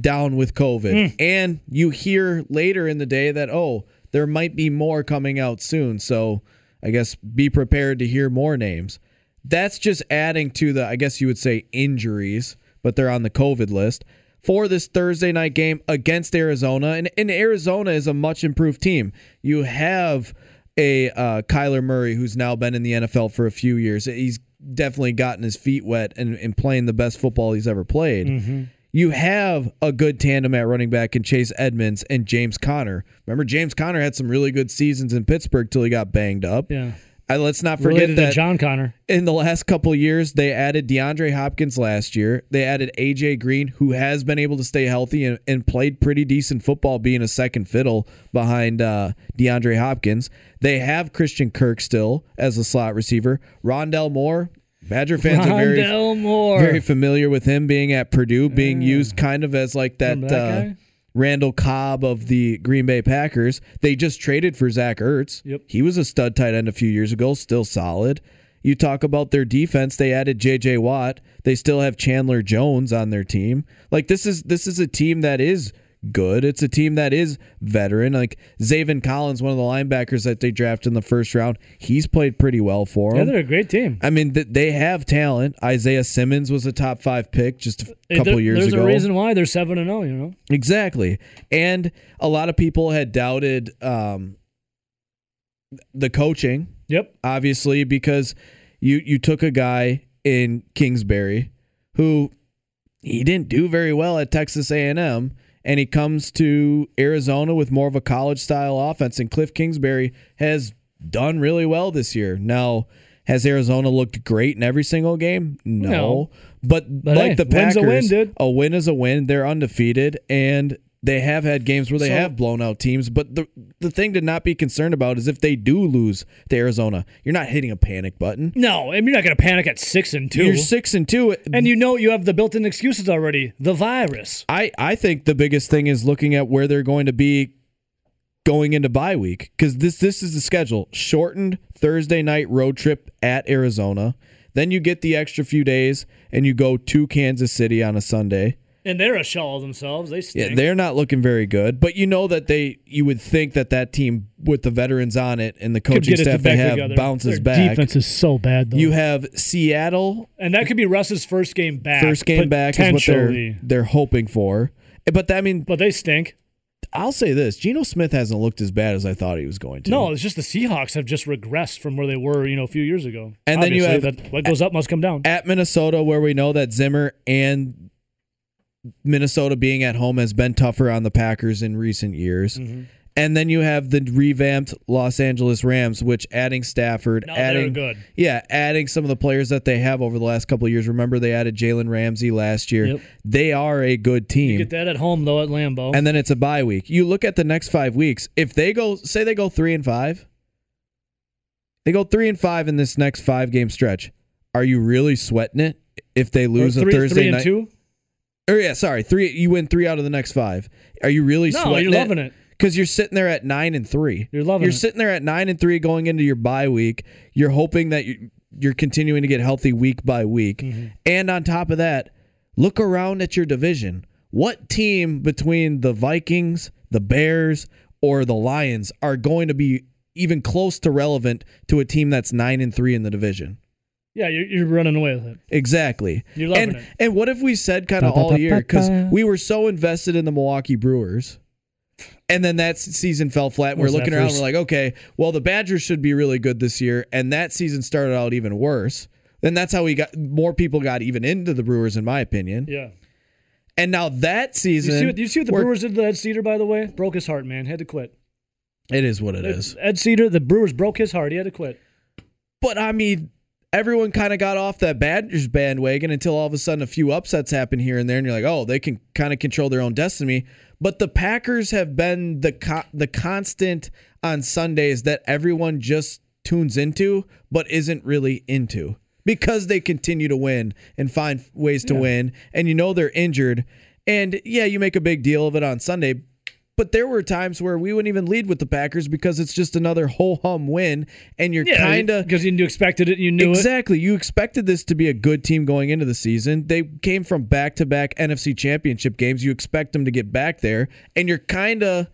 down with COVID, Hmm. and you hear later in the day that oh, there might be more coming out soon. So I guess be prepared to hear more names. That's just adding to the, I guess you would say, injuries, but they're on the COVID list for this Thursday night game against Arizona. And, and Arizona is a much improved team. You have a uh, Kyler Murray who's now been in the NFL for a few years. He's definitely gotten his feet wet and, and playing the best football he's ever played. You have a good tandem at running back in Chase Edmonds and James Conner. Remember, James Conner had some really good seasons in Pittsburgh till he got banged up. Yeah. Let's not forget Related that John Connor. in the last couple of years, they added DeAndre Hopkins last year. They added AJ Green, who has been able to stay healthy and, and played pretty decent football, being a second fiddle behind uh, DeAndre Hopkins. They have Christian Kirk still as a slot receiver. Rondale Moore, Badger fans are very Moore. very familiar with him being at Purdue, being used kind of as like that, that uh. Randall Cobb of the Green Bay Packers. They just traded for Zach Ertz. Yep. He was a stud tight end a few years ago, still solid. You talk about their defense, they added JJ Watt. They still have Chandler Jones on their team. Like this is this is a team that is good. It's a team that is veteran. Like Zaven Collins, one of the linebackers that they drafted in the first round, he's played pretty well for them. Yeah, they're a great team. I mean, th- they have talent. Isaiah Simmons was a top five pick just a couple there- years There's ago. There's a reason why they're seven and zero. You know. Exactly. And a lot of people had doubted um, the coaching, Yep. obviously, because you you took a guy in Kingsbury who he didn't do very well at Texas A&M and he comes to Arizona with more of a college style offense and Cliff Kingsbury has done really well this year. Now, has Arizona looked great in every single game? No. No. But, But like hey, the Packers, a win, dude. a win is a win. They're undefeated and they have had games where they So- have blown out teams, but the the thing to not be concerned about is if they do lose to Arizona, you're not hitting a panic button. No, and you're not going to panic at six and 2 You're six and two. and you know you have the built-in excuses already. The virus. I, I think the biggest thing is looking at where they're going to be going into bye week because this this is the schedule shortened Thursday night road trip at Arizona. Then you get the extra few days and you go to Kansas City on a Sunday. And they're a shell of themselves. They stink. Yeah, they're not looking very good, but you know that they you would think that that team with the veterans on it and the coaching staff they have together. bounces Their back. Defense is so bad though. You have Seattle and that could be Russ's first game back. first game back is what they're they're hoping for. But I mean, But they stink. I'll say this: Geno Smith hasn't looked as bad as I thought he was going to. No, it's just the Seahawks have just regressed from where they were, you know, a few years ago. And then you have- that what goes up must come down. at Minnesota, where we know that Zimmer and Minnesota being at home has been tougher on the Packers in recent years. Mm-hmm. And then you have the revamped Los Angeles Rams, which adding Stafford, No, adding good. yeah, adding some of the players that they have over the last couple of years. Remember, they added Jalen Ramsey last year. Yep. They are a good team. Get that at home though at Lambeau. and then it's a bye week. You look at the next five weeks. If they go, say they go three and five, they go three and five in this next five game stretch. Are you really sweating it if they Or lose three, a Thursday three and night? two. Or yeah, sorry, three. You win three out of the next five. Are you really No, sweating you're loving it. Because you're sitting there at nine and three. You're loving it. You're it. sitting there at nine and three going into your bye week. You're hoping that you- you're continuing to get healthy week by week. Mm-hmm. And on top of that, look around at your division. What team between the Vikings, the Bears, or the Lions are going to be even close to relevant to a team that's nine and three in the division? Yeah, you're, you're running away with it. Exactly. You're loving and, it. And what if we said kind of all year because we were so invested in the Milwaukee Brewers, and then that season fell flat. And we're looking around, first- we're like, okay, well the Badgers should be really good this year, and that season started out even worse. Then that's how we got more people got even into the Brewers, in my opinion. Yeah. And now that You season, see, what, you see what the Brewers did to Ed Cedar, by the way? Broke his heart, man. Had to quit. It is what it is. Ed Cedar, the Brewers broke his heart. He had to quit. But I mean, everyone kind of got off that Badgers bandwagon until all of a sudden a few upsets happen here and there, and you're like, oh, they can kind of control their own destiny. But the Packers have been the co- the constant on Sundays that everyone just tunes into, but isn't really into because they continue to win and find ways to win, and you know they're injured. And yeah, you make a big deal of it on Sunday, but there were times where we wouldn't even lead with the Packers because it's just another ho hum win, and you're Yeah, kind of because you expected it, and you knew it. exactly. You expected this to be a good team going into the season. They came from back to back NFC Championship games. You expect them to get back there, and you're kind of,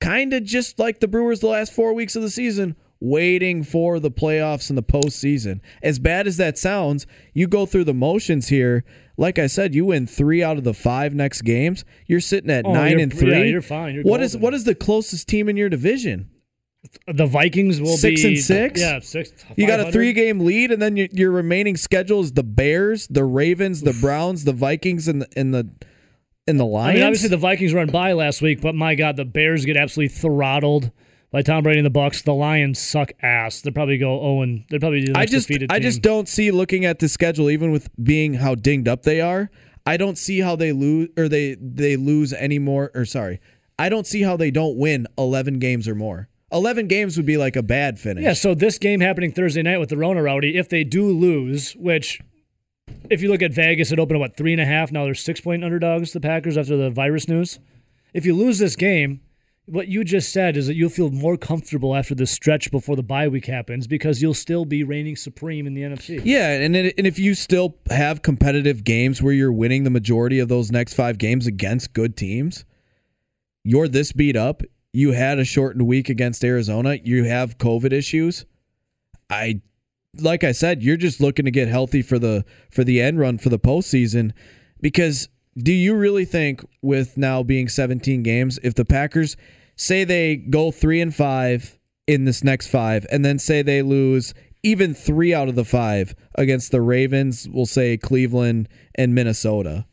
kind of just like the Brewers the last four weeks of the season, waiting for the playoffs and the postseason. As bad as that sounds, you go through the motions here. Like I said, you win three out of the five next games. You're sitting at Oh, nine and three. yeah, you're fine. You're What is golden. what is the closest team in your division? The Vikings will Six be and six? Yeah, six. You got a three game lead, and then your, your remaining schedule is the Bears, the Ravens, the Browns, the Vikings, and the and the and the Lions. I mean, obviously the Vikings run by last week, but my God, the Bears get absolutely throttled by Tom Brady and the Bucks. The Lions suck ass. They'd probably go oh and they're probably the I just defeated I team. just don't see looking at the schedule, even with being how dinged up they are. I don't see how they lose or they they lose any more. Or sorry, I don't see how they don't win eleven games or more. Eleven games would be like a bad finish. Yeah, so this game happening Thursday night with the Rona Rowdy, if they do lose, which if you look at Vegas, it opened at what three and a half. Now they're six point underdogs, the Packers, after the virus news. If you lose this game, what you just said is that you'll feel more comfortable after the stretch before the bye week happens because you'll still be reigning supreme in the NFC. Yeah, and and if you still have competitive games where you're winning the majority of those next five games against good teams, you're this beat up. You had a shortened week against Arizona. You have COVID issues. I, like I said, you're just looking to get healthy for the for the end run for the postseason. Because do you really think with now being 17 games, if the Packers say they go three and five in this next five, and then say they lose even three out of the five against the Ravens, we'll say Cleveland and Minnesota.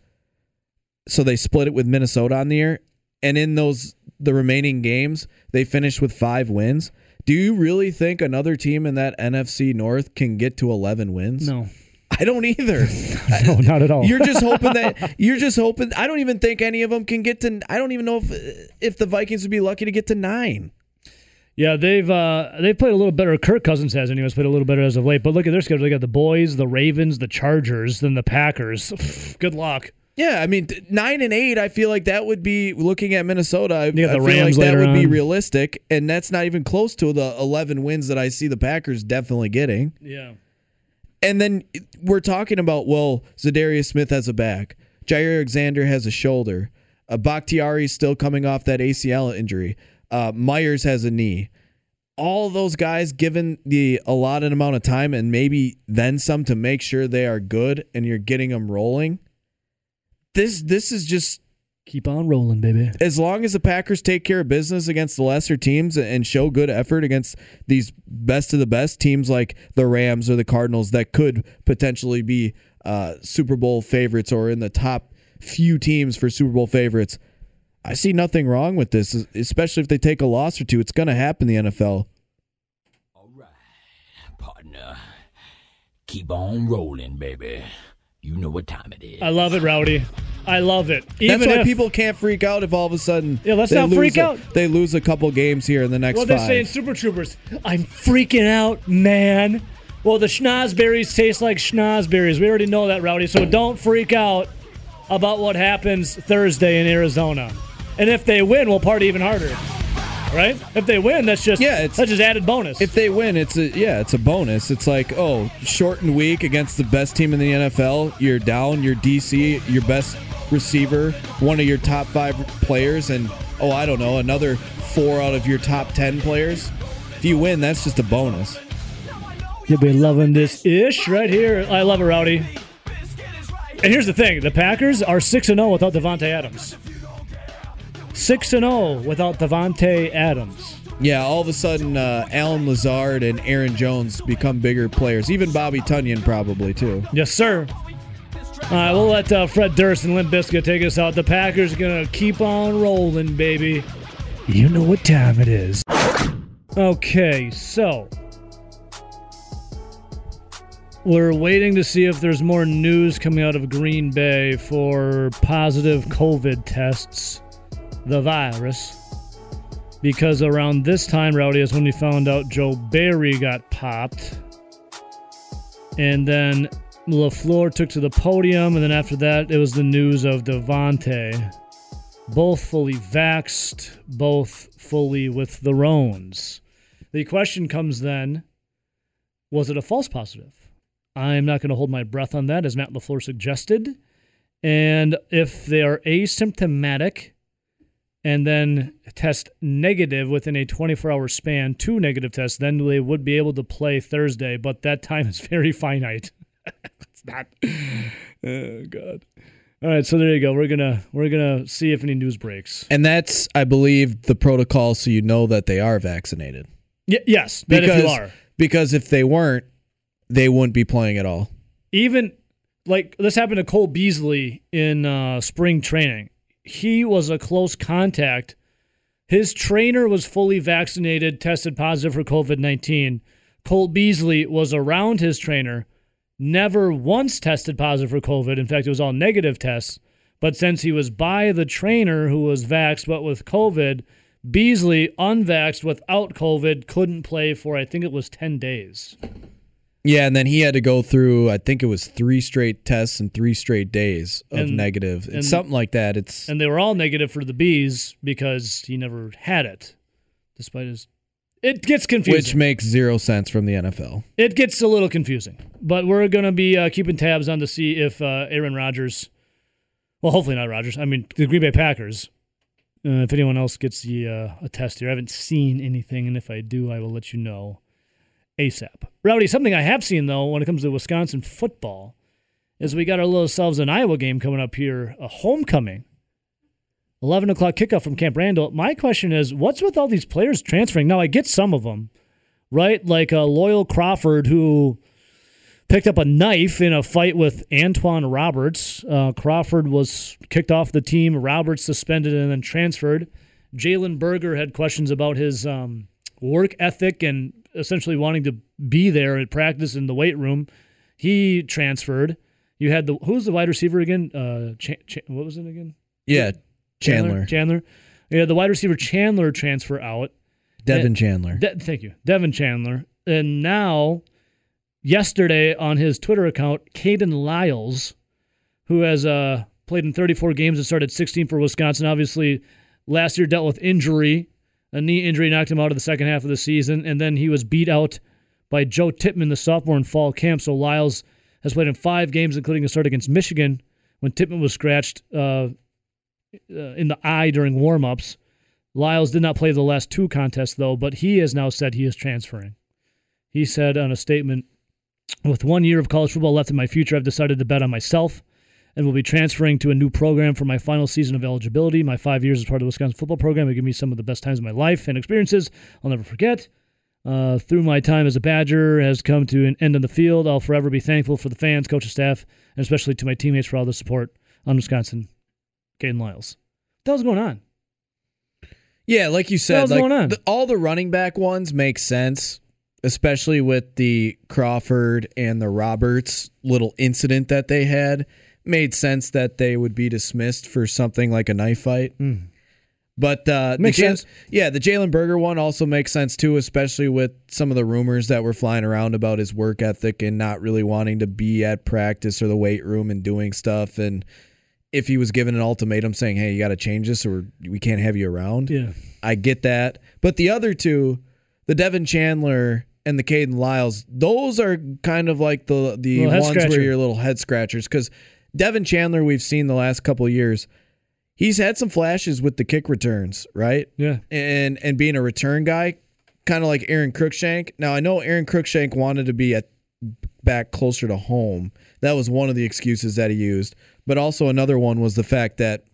So they split it with Minnesota on the year, and in those the remaining games, they finish with five wins. Do you really think another team in that NFC North can get to 11 wins? No, I don't either. no, not at all. You're just hoping that you're just hoping. I don't even think any of them can get to. I don't even know if if the Vikings would be lucky to get to nine. Yeah, they've uh, they've played a little better. Kirk Cousins has, anyways, played a little better as of late. But look at their schedule. They got the boys, the Ravens, the Chargers, then the Packers. Good luck. Yeah, I mean nine and eight. I feel like that would be looking at Minnesota. I, I the feel Rams like that would be realistic, and that's not even close to the eleven wins that I see the Packers definitely getting. Yeah. And then we're talking about well, Za'Darius Smith has a back, Jaire Alexander has a shoulder, uh, is still coming off that ACL injury, uh, Myers has a knee. All those guys given the allotted amount of time and maybe then some to make sure they are good and you're getting them rolling. This this is just Keep on rolling, baby. as long as the Packers take care of business against the lesser teams and show good effort against these best of the best teams like the Rams or the Cardinals that could potentially be uh, Super Bowl favorites or in the top few teams for Super Bowl favorites, I see nothing wrong with this, especially if they take a loss or two. It's going to happen in the NFL. All right, partner. Keep on rolling, baby. You know what time it is. I love it, Rowdy. I love it. Even That's why if, people can't freak out if all of a sudden Yeah, let's they not lose freak a- out. They lose a couple games here in the next Well, they're five. saying Super Troopers. I'm freaking out, man. Well, the schnozberries taste like schnozberries. We already know that, Rowdy. So don't freak out about what happens Thursday in Arizona. And if they win, we'll party even harder. Right? If they win, that's just Yeah, it's- that's just added bonus. If they win, it's a yeah, it's a bonus. It's like oh, shortened week against the best team in the NFL. You're down your DC, your best receiver, one of your top five players, and oh, I don't know, another four out of your top ten players. If you win, that's just a bonus. You'll be loving this ish right here. I love it, Rowdy. And here's the thing: the Packers are six and zero without Davante Adams. Six and zero without Davante Adams. Yeah, all of a sudden, uh, Allen Lazard and Aaron Jones become bigger players. Even Bobby Tonyan probably too. Yes, sir. All right, we'll let uh, Fred Durst and Limp Bizkit take us out. The Packers are gonna keep on rolling, baby. You know what time it is. Okay, so we're waiting to see if there's more news coming out of Green Bay for positive COVID tests, the virus. Because around this time, Rowdy, is when we found out Joe Barry got popped. And then LaFleur took to the podium, and then after that, it was the news of Davante. Both fully vaxxed, both fully with the Rones. The question comes then was it a false positive? I'm not going to hold my breath on that, as Matt LaFleur suggested. And if they are asymptomatic and then test negative within a 24 hour span, two negative tests, then they would be able to play Thursday, but that time is very finite. it's not. Oh God. All right, so there you go. We're gonna we're gonna see if any news breaks. And that's, I believe, the protocol so you know that they are vaccinated. Y- yes, because if you are. because if they weren't, they wouldn't be playing at all. even like this happened to Cole Beasley in uh, spring training. He was a close contact. His trainer was fully vaccinated, tested positive for COVID 19. Cole Beasley was around his trainer, never once tested positive for COVID. In fact, it was all negative tests. But since he was by the trainer who was vaxxed but with COVID, Beasley, unvaxxed without COVID, couldn't play for, I think it was 10 days. Yeah, and then he had to go through I think it was three straight tests and three straight days of And- negative. It's and- something like that. It's and they were all negative for the bees because he never had it, despite his. It gets confusing. which makes zero sense from the NFL. it gets a little confusing, but we're gonna be uh, keeping tabs on to see if uh, Aaron Rodgers, well, hopefully not Rodgers. I mean the Green Bay Packers. Uh, if anyone else gets the uh, a test here, I haven't seen anything, and if I do, I will let you know ASAP. Rowdy, something I have seen though when it comes to Wisconsin football is we got our little selves an Iowa game coming up here, a homecoming. 11 o'clock kickoff from Camp Randall. My question is, what's with all these players transferring? Now, I get some of them, right? Like uh, Loyal Crawford, who picked up a knife in a fight with Antwan Roberts. Uh, Crawford was kicked off the team, Roberts suspended and then transferred. Jalen Berger had questions about his um, work ethic and essentially wanting to be there at practice in the weight room. He transferred. You had the who's the wide receiver again? Uh, Ch- Ch- what was it again? Yeah, Chandler, Chandler. Yeah, the wide receiver Chandler transfer out. Devin Chandler. De- thank you, Devin Chandler. And now, yesterday on his Twitter account, Kayden Lyles, who has uh, played in 34 games and started 16 for Wisconsin, obviously last year dealt with injury. A knee injury knocked him out of the second half of the season, and then he was beat out by Joe Tippmann, the sophomore in fall camp. So Lyles has played in five games, including a start against Michigan when Tippmann was scratched uh, uh, in the eye during warmups. Lyles did not play the last two contests, though, but he has now said he is transferring. He said on a statement, with one year of college football left in my future, I've decided to bet on myself and will be transferring to a new program for my final season of eligibility. My five years as part of the Wisconsin football program have given me some of the best times of my life and experiences I'll never forget. Uh, through my time as a Badger has come to an end on the field. I'll forever be thankful for the fans, coaching staff, and especially to my teammates for all the support on Wisconsin. Kayden Lyles. What the hell's going on? Yeah, like you said, like the- all the running back ones make sense, especially with the Crawford and the Roberts little incident that they had. Made sense that they would be dismissed for something like a knife fight. But uh, Makes the Ja- sense. Yeah, the Jalen Berger one also makes sense too, especially with some of the rumors that were flying around about his work ethic and not really wanting to be at practice or the weight room and doing stuff. And if he was given an ultimatum saying, "Hey, you got to change this, or we can't have you around," Yeah. I get that. But the other two, the Devin Chandler and the Kayden Lyles, those are kind of like the the Little ones where you're little head scratchers. Because Devin Chandler, we've seen the last couple of years, he's had some flashes with the kick returns, right? Yeah. And and being a return guy, kind of like Aron Cruickshank. Now I know Aron Cruickshank wanted to be at back closer to home. That was one of the excuses that he used. But also another one was the fact that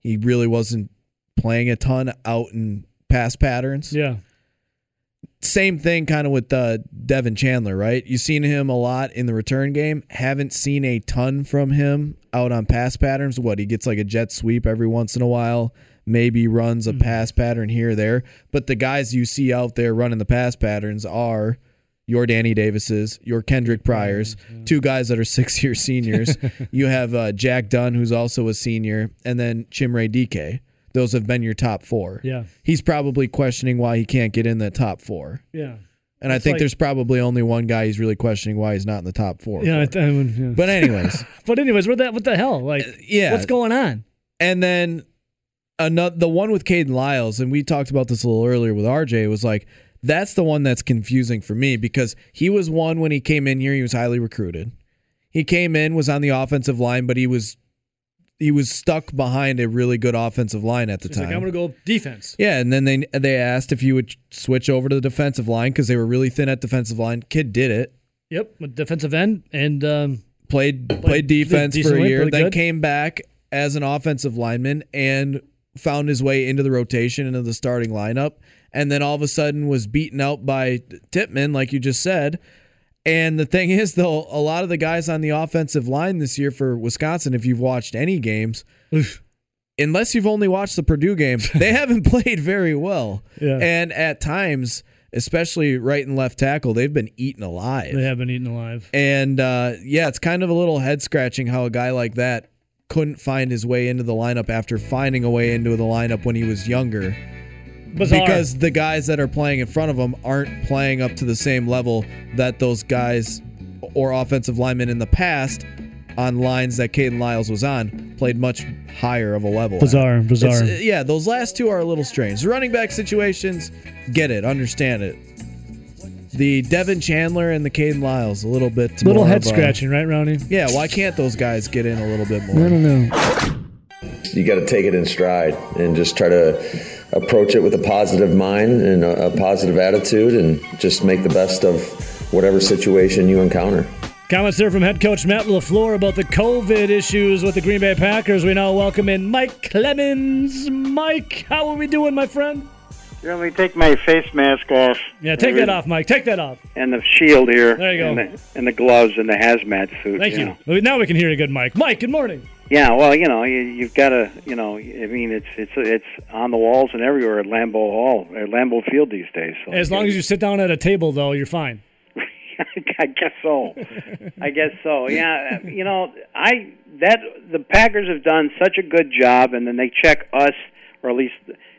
he really wasn't playing a ton out in pass patterns. Yeah. Same thing kind of with uh, Devin Chandler, right? You've seen him a lot in the return game. Haven't seen a ton from him out on pass patterns. What, he gets like a jet sweep every once in a while, maybe runs a pass pattern here or there. But the guys you see out there running the pass patterns are your Danny Davises, your Kendrick Pryors, two guys that are six year seniors. you have uh, Jack Dunn, who's also a senior, and then Chimere Dike. Those have been your top four. Yeah. He's probably questioning why he can't get in the top four. Yeah. And I think like- there's probably only one guy he's really questioning why he's not in the top four. Yeah. I for. th- I would- yeah. but anyways, But anyways, what that what the hell? Like, uh, yeah. what's going on? And then another the one with Kayden Lyles, and we talked about this a little earlier with RJ, was like that's the one that's confusing for me because he was one when he came in here, he was highly recruited. He came in, was on the offensive line, but he was he was stuck behind a really good offensive line at the He's time. like, I'm gonna go defense. Yeah, and then they they asked if he would switch over to the defensive line because they were really thin at defensive line. Kid did it. Yep, defensive end and um, Played played defense for a year, then good. came back as an offensive lineman and found his way into the rotation into the starting lineup and then all of a sudden was beaten out by Tippmann, like you just said. And the thing is, though, a lot of the guys on the offensive line this year for Wisconsin, if you've watched any games, unless you've only watched the Purdue game, they haven't played very well. Yeah. And at times, especially right and left tackle, they've been eaten alive. They have been eaten alive. And uh, yeah, it's kind of a little head scratching how a guy like that couldn't find his way into the lineup after finding a way into the lineup when he was younger. Bizarre. Because the guys that are playing in front of them aren't playing up to the same level that those guys or offensive linemen in the past on lines that Kayden Lyles was on played much higher of a level. at. Bizarre, bizarre. It's- yeah, those last two are a little strange. The running back situations, get it, understand it. The Devin Chandler and the Caden Lyles, a little bit little more head of a- scratching, right, Ronnie? Yeah, why can't those guys get in a little bit more? I don't know. you got to take it in stride and just try to approach it with a positive mind and a, a positive attitude and just make the best of whatever situation you encounter. Comments there from head coach Matt LaFleur about the COVID issues with the Green Bay Packers. We now welcome in Mike Clemens. Mike, how are we doing, my friend? Here, let me take my face mask off. Yeah, take that off, Mike. Take that off. And the shield here. There you go. And the, and the gloves and the hazmat suit. Thank you. know. Now we can hear you good, Mike. Mike, good morning. Yeah, well, you know, you, you've got to, you know, I mean, it's it's it's on the walls and everywhere at Lambeau Hall, at Lambeau Field these days. So As long as you sit down at a table, though, you're fine. I guess so. I guess so. Yeah, you know, I that the Packers have done such a good job, and then they check us, or at least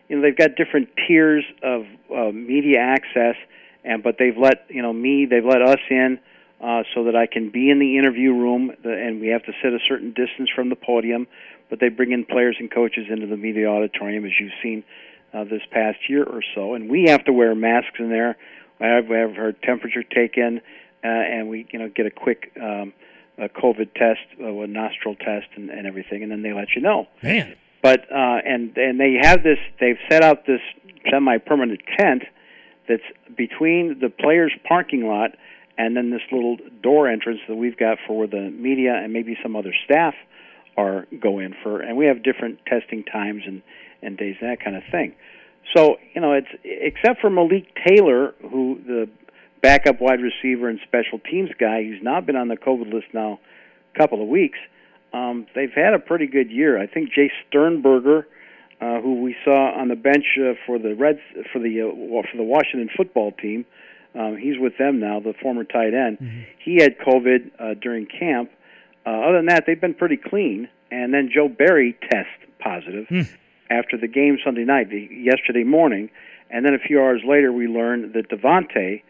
you know they've got different tiers of uh, media access, and but they've let you know me, they've let us in. Uh, so that I can be in the interview room, and we have to sit a certain distance from the podium. But they bring in players and coaches into the media auditorium, as you've seen uh, this past year or so, and we have to wear masks in there. I have, we have our temperature taken, uh, and we you know get a quick um, a COVID test, uh, a nostril test, and, and everything, and then they let you know. Man. But uh, and and they have this. They've set out this semi-permanent tent that's between the players' parking lot and then this little door entrance that we've got for where the media and maybe some other staff are go in for. And we have different testing times and and days that kind of thing. So you know, it's except for Malik Taylor, who the backup wide receiver and special teams guy, who's not been on the COVID list now a couple of weeks. Um, they've had a pretty good year. I think Jace Sternberger, uh, who we saw on the bench uh, for the Reds for the uh, for the Washington football team, um, he's with them now. The former tight end, he had COVID uh, during camp. Uh, other than that, they've been pretty clean. And then Joe Barry test positive after the game Sunday night, the, yesterday morning, and then a few hours later, we learned that Davante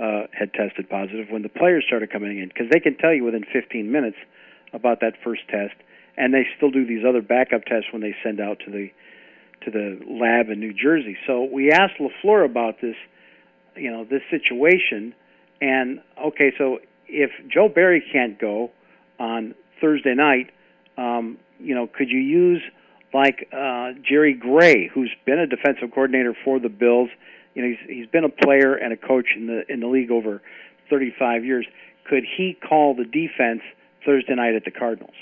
uh, had tested positive when the players started coming in because they can tell you within 15 minutes about that first test, and they still do these other backup tests when they send out to the to the lab in New Jersey. So we asked Lafleur about this, you know, this situation, and okay, so if Joe Barry can't go on Thursday night, um, you know, could you use like uh, Jerry Gray, who's been a defensive coordinator for the Bills? You know, he's he's been a player and a coach in the in the league over 35 years. Could he call the defense Thursday night at the Cardinals?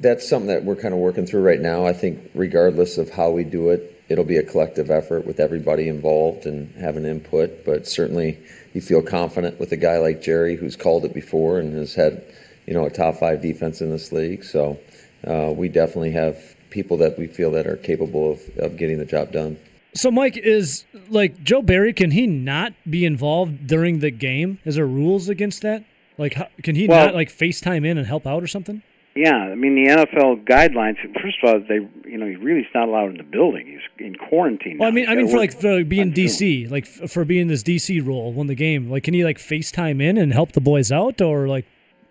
That's something that we're kind of working through right now. I think, regardless of how we do it, it'll be a collective effort with everybody involved and having input. But certainly, you feel confident with a guy like Jerry, who's called it before and has had, you know, a top five defense in this league. So uh, we definitely have people that we feel that are capable of, of getting the job done. So, Mike, is like Joe Barry, can he not be involved during the game? Is there rules against that? Like, how, can he Well- not like FaceTime in and help out or something? Yeah, I mean the NFL guidelines. First of all, they you know he really is not allowed in the building. He's in quarantine. Well, I mean, I mean, for like for being. DC, like for being this DC role, won the game. Like, can he like FaceTime in and help the boys out, or like?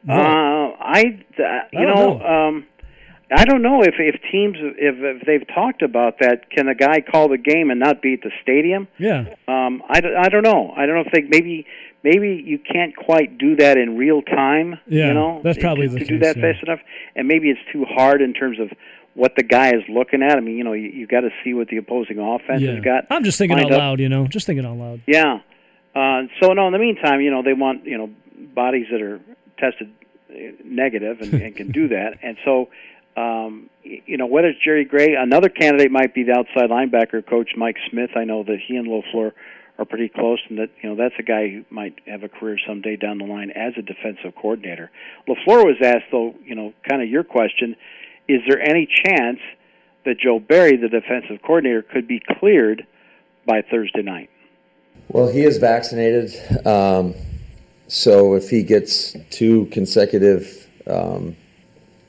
Uh, I, uh, you don't know, know. um, I don't know if if teams if if they've talked about that. Can a guy call the game and not be at the stadium? Yeah, Um, I, I don't know. I don't know if they maybe maybe you can't quite do that in real time. Yeah, you know, that's probably to, the to do that yeah. fast enough, and maybe it's too hard in terms of what the guy is looking at. I mean, you know, you, you got to see what the opposing offense yeah. has got. I'm just thinking out up. loud, you know, just thinking out loud. Yeah. Uh, so no, in the meantime, you know, they want you know bodies that are tested uh, negative and, and can do that. And so Um, you know, whether it's Jerry Gray, another candidate might be the outside linebacker coach Mike Smith. I know that he and LaFleur are pretty close, and that you know that's a guy who might have a career someday down the line as a defensive coordinator. LaFleur was asked, though, you know, kind of your question: Is there any chance that Joe Barry, the defensive coordinator, could be cleared by Thursday night? Well, he is vaccinated, um, so if he gets two consecutive um,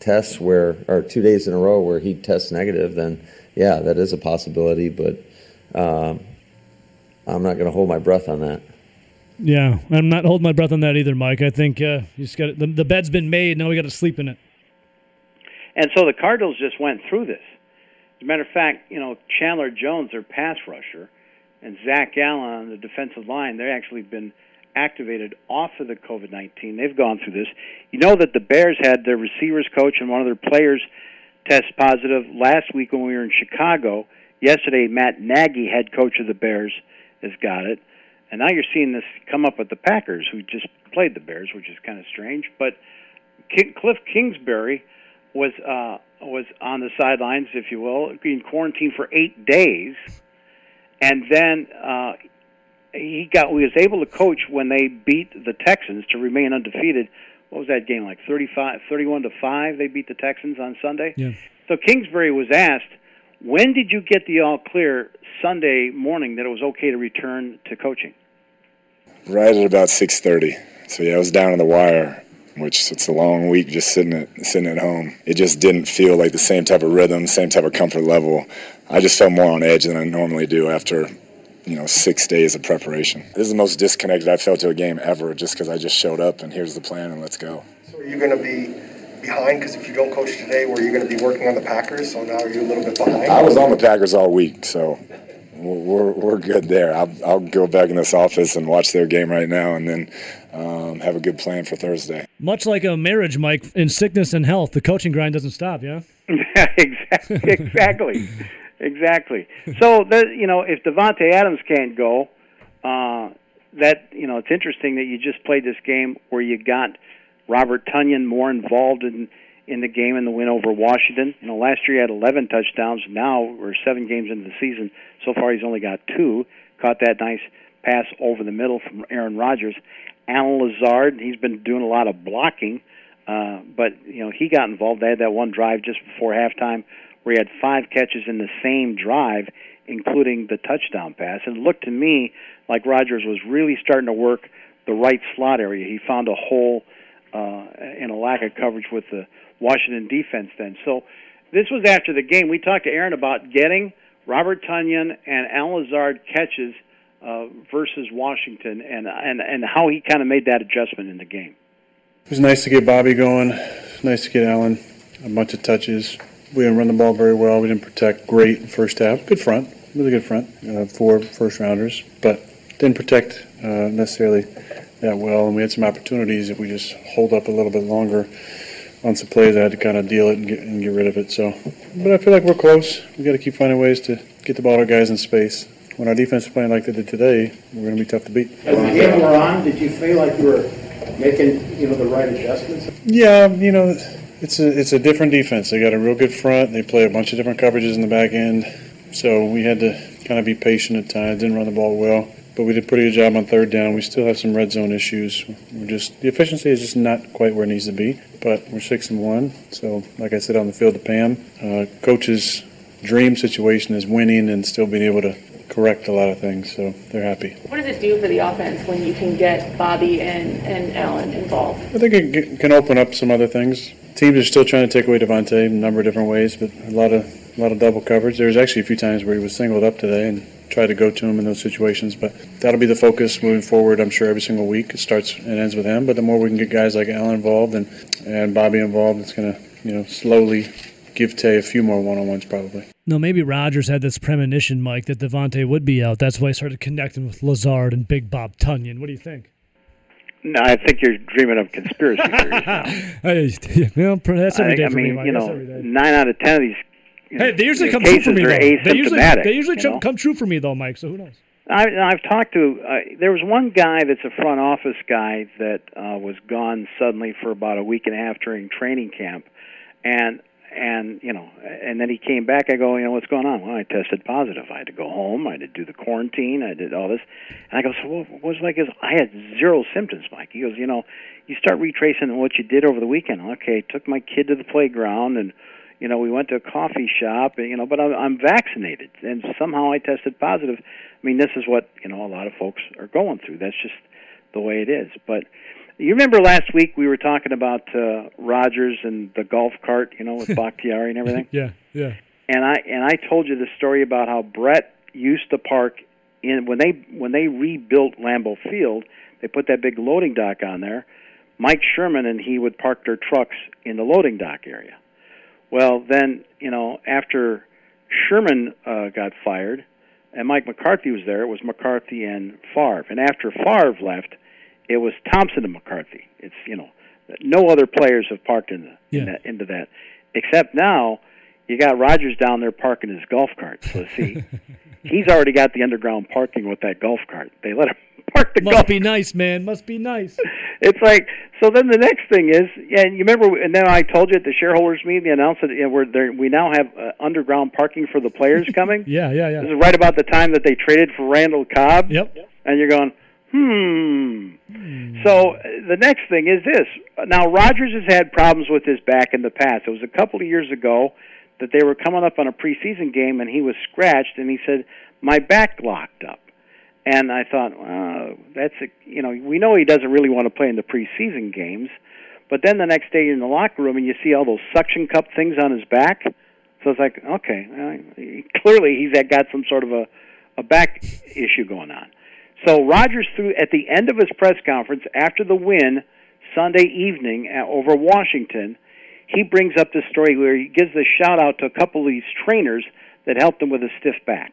tests where, or two days in a row where he tests negative, then yeah, that is a possibility. But um, I'm not going to hold my breath on that. Yeah, I'm not holding my breath on that either, Mike. I think uh, you just got the, the bed's been made. Now we got to sleep in it. And so the Cardinals just went through this. As a matter of fact, you know, Chandler Jones, their pass rusher, and Zach Allen on the defensive line, they've actually been activated off of the COVID 19. They've gone through this. You know that the Bears had their receivers coach and one of their players test positive last week when we were in Chicago. Yesterday, Matt Nagy, head coach of the Bears, has got it. And now you're seeing this come up with the Packers, who just played the Bears, which is kind of strange. But Cliff Kingsbury was uh, was on the sidelines, if you will, in quarantine for eight days, and then uh, he got he was able to coach when they beat the Texans to remain undefeated. What was that game like? 35, 31 to five. They beat the Texans on Sunday. Yeah. So Kingsbury was asked, "When did you get the all clear Sunday morning that it was okay to return to coaching?" Right at about six thirty. So yeah, I was down to the wire, which it's a long week just sitting at sitting at home. It just didn't feel like the same type of rhythm, same type of comfort level. I just felt more on edge than I normally do after, you know, six days of preparation. This is the most disconnected I've felt to a game ever, just because I just showed up and here's the plan and let's go. So are you going to be behind? Because if you don't coach today, were you going to be working on the Packers? So now you're a little bit behind. I was on the Packers all week, so we're, we're good there. I'll, I'll go back in this office and watch their game right now and then um, have a good plan for Thursday. Much like a marriage, Mike, in sickness and health, the coaching grind doesn't stop. Yeah. exactly. Exactly. Exactly. So that you know, if Davante Adams can't go, uh, that you know, it's interesting that you just played this game where you got Robert Tonyan more involved in in the game in the win over Washington. You know, last year he had 11 touchdowns. Now we're seven games into the season. So far he's only got two. Caught that nice pass over the middle from Aaron Rodgers. Allen Lazard, he's been doing a lot of blocking, uh, but you know he got involved. They had that one drive just before halftime where he had five catches in the same drive, including the touchdown pass. And it looked to me like Rodgers was really starting to work the right slot area. He found a hole uh, and a lack of coverage with the Washington defense then. So this was after the game. We talked to Aaron about getting Robert Tonyan and Al Lazard catches uh, versus Washington and, and, and how he kind of made that adjustment in the game. It was nice to get Bobby going. Nice to get Allen a bunch of touches. We didn't run the ball very well. We didn't protect great in first half. Good front, really good front. Uh, four first rounders, but didn't protect uh, necessarily that well. And we had some opportunities if we just hold up a little bit longer on some plays. I had to kind of deal it and get, and get rid of it. So, but I feel like we're close. We got to keep finding ways to get the ball to our guys in space. When our defense is playing like they did today, we're going to be tough to beat. As the game wore on, did you feel like you were making, you know, the right adjustments? Yeah, you know, it's a it's a different defense. They got a real good front. They play a bunch of different coverages in the back end. So we had to kind of be patient at times. Didn't run the ball well, but we did a pretty good job on third down. We still have some red zone issues. We're just the efficiency is just not quite where it needs to be. But we're six and one. So like I said on the field to Pam, uh, coach's dream situation is winning and still being able to correct a lot of things. So they're happy. What does it do for the offense when you can get Bobby and, and Allen involved? I think it g- can open up some other things. Teams are still trying to take away Davante in a number of different ways, but a lot of a lot of double coverage. There was actually a few times where he was singled up today and tried to go to him in those situations. But that'll be the focus moving forward. I'm sure every single week it starts and ends with him. But the more we can get guys like Allen involved and and Bobby involved, it's going to you know slowly give Tay a few more one-on-ones probably. No, maybe Rodgers had this premonition, Mike, that Davante would be out. That's why he started connecting with Lazard and Big Bob Tonyan. What do you think? No, I think you're dreaming of conspiracy theories now. Hey, well, that's every I, day I mean, me, you know, nine out of ten of these. you Hey, they usually come true for me, are though. They usually, they usually you come, know? come true for me, though, Mike, so who knows? I, I've talked to. Uh, there was one guy that's a front office guy that uh, was gone suddenly for about a week and a half during training camp, and and you know, and then he came back. I go, you know, what's going on? Well, I tested positive. I had to go home. I had to do the quarantine. I did all this, and I go, so what was like? Is I had zero symptoms, Mike. He goes, you know, you start retracing what you did over the weekend. Okay, took my kid to the playground, and you know, we went to a coffee shop, and you know, but I'm, I'm vaccinated, and somehow I tested positive. I mean, this is what you know a lot of folks are going through. That's just the way it is, but. You remember last week we were talking about uh, Rodgers and the golf cart, you know, with Bakhtiari and everything. yeah, yeah. And I and I told you the story about how Brett used to park in when they when they rebuilt Lambeau Field, they put that big loading dock on there. Mike Sherman and he would park their trucks in the loading dock area. Well, then you know after Sherman uh, got fired and Mike McCarthy was there, it was McCarthy and Favre. And after Favre left, it was Thompson and McCarthy. It's you know no other players have parked in the, Yeah. in that, into that, except now you got Rodgers down there parking his golf cart. So see, he's already got the underground parking with that golf cart. They let him park the golf. Must golf. be nice, man. Must be nice. It's like so. Then the next thing is, and you remember, and then I told you at the shareholders meeting, they announced that you know, we're there. We now have uh, underground parking for the players coming. Yeah, yeah, yeah. This is right about the time that they traded for Randall Cobb. Yep. And you're going, hmm. So uh, the next thing is this. Now Rodgers has had problems with his back in the past. It was a couple of years ago that they were coming up on a preseason game and he was scratched and he said my back locked up. And I thought, well, that's a, you know, we know he doesn't really want to play in the preseason games, but then the next day in the locker room and you see all those suction cup things on his back. So it's like, okay, uh, clearly he's got some sort of a a back issue going on. So Rodgers threw at the end of his press conference after the win Sunday evening uh, over Washington, he brings up this story where he gives the shout out to a couple of these trainers that helped him with a stiff back.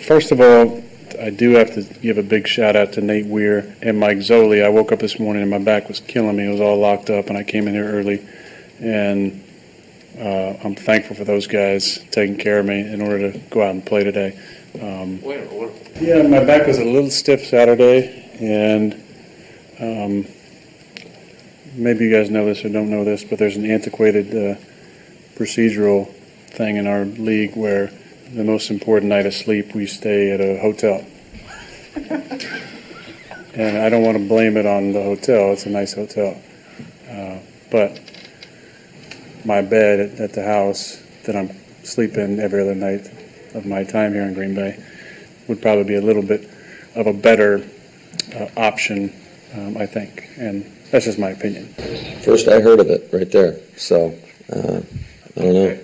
First of all, I do have to give a big shout out to Nate Weir and Mike Zoli. I woke up this morning and my back was killing me. It was all locked up, and I came in here early, and uh, I'm thankful for those guys taking care of me in order to go out and play today. Um, yeah, my back was a little stiff Saturday, and um, maybe you guys know this or don't know this, but there's an antiquated uh, procedural thing in our league where the most important night of sleep we stay at a hotel. and I don't want to blame it on the hotel, it's a nice hotel. Uh, but my bed at, at the house that I'm sleeping every other night of my time here in Green Bay would probably be a little bit of a better uh, option, um, I think. And that's just my opinion. First I heard of it right there. So uh, I don't know.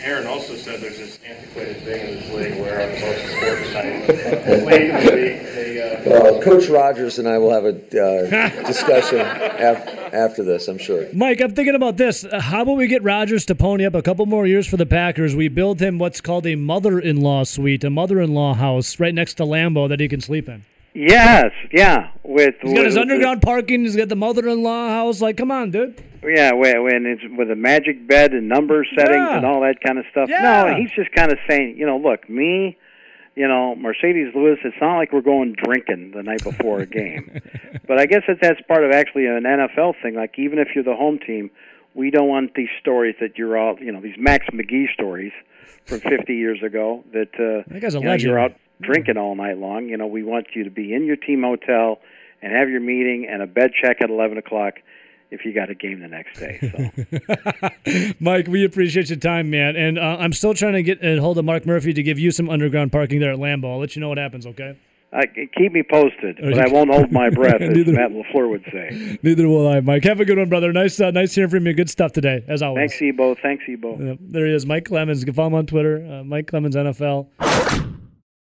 Aaron also said there's this antiquated thing in this league where on most sports night, late in the league, they, Well, Coach Rogers and I will have a uh, discussion af- after this, I'm sure. Mike, I'm thinking about this. Uh, How about we get Rodgers to pony up a couple more years for the Packers? We build him what's called a mother-in-law suite, a mother-in-law house right next to Lambeau that he can sleep in. Yes, yeah. With He's got his with- underground parking. He's got the mother-in-law house. Like, come on, dude. Yeah, when, when it's with a magic bed and number settings Yeah. and all that kind of stuff. Yeah. No, he's just kind of saying, you know, look, me, you know, Marcedes Lewis. It's not like we're going drinking the night before a game, but I guess that that's part of actually an NFL thing. Like even if you're the home team, we don't want these stories that you're all, you know, these Max McGee stories from 50 years ago that uh, That guy's a you know, legend. you're out drinking all night long. You know, we want you to be in your team hotel and have your meeting and a bed check at 11 o'clock if you got a game the next day. So. Mike, we appreciate your time, man. And uh, I'm still trying to get a hold of Mark Murphy to give you some underground parking there at Lambeau. I'll let you know what happens, okay? Uh, keep me posted, but I won't hold my breath, as Neither- Matt Lafleur would say. Neither will I, Mike. Have a good one, brother. Nice, uh, nice hearing from you. Good stuff today, as always. Thanks, Ebo. Thanks, Ebo. Yep, there he is, Mike Clemens. You can follow him on Twitter, uh, Mike Clemens NFL.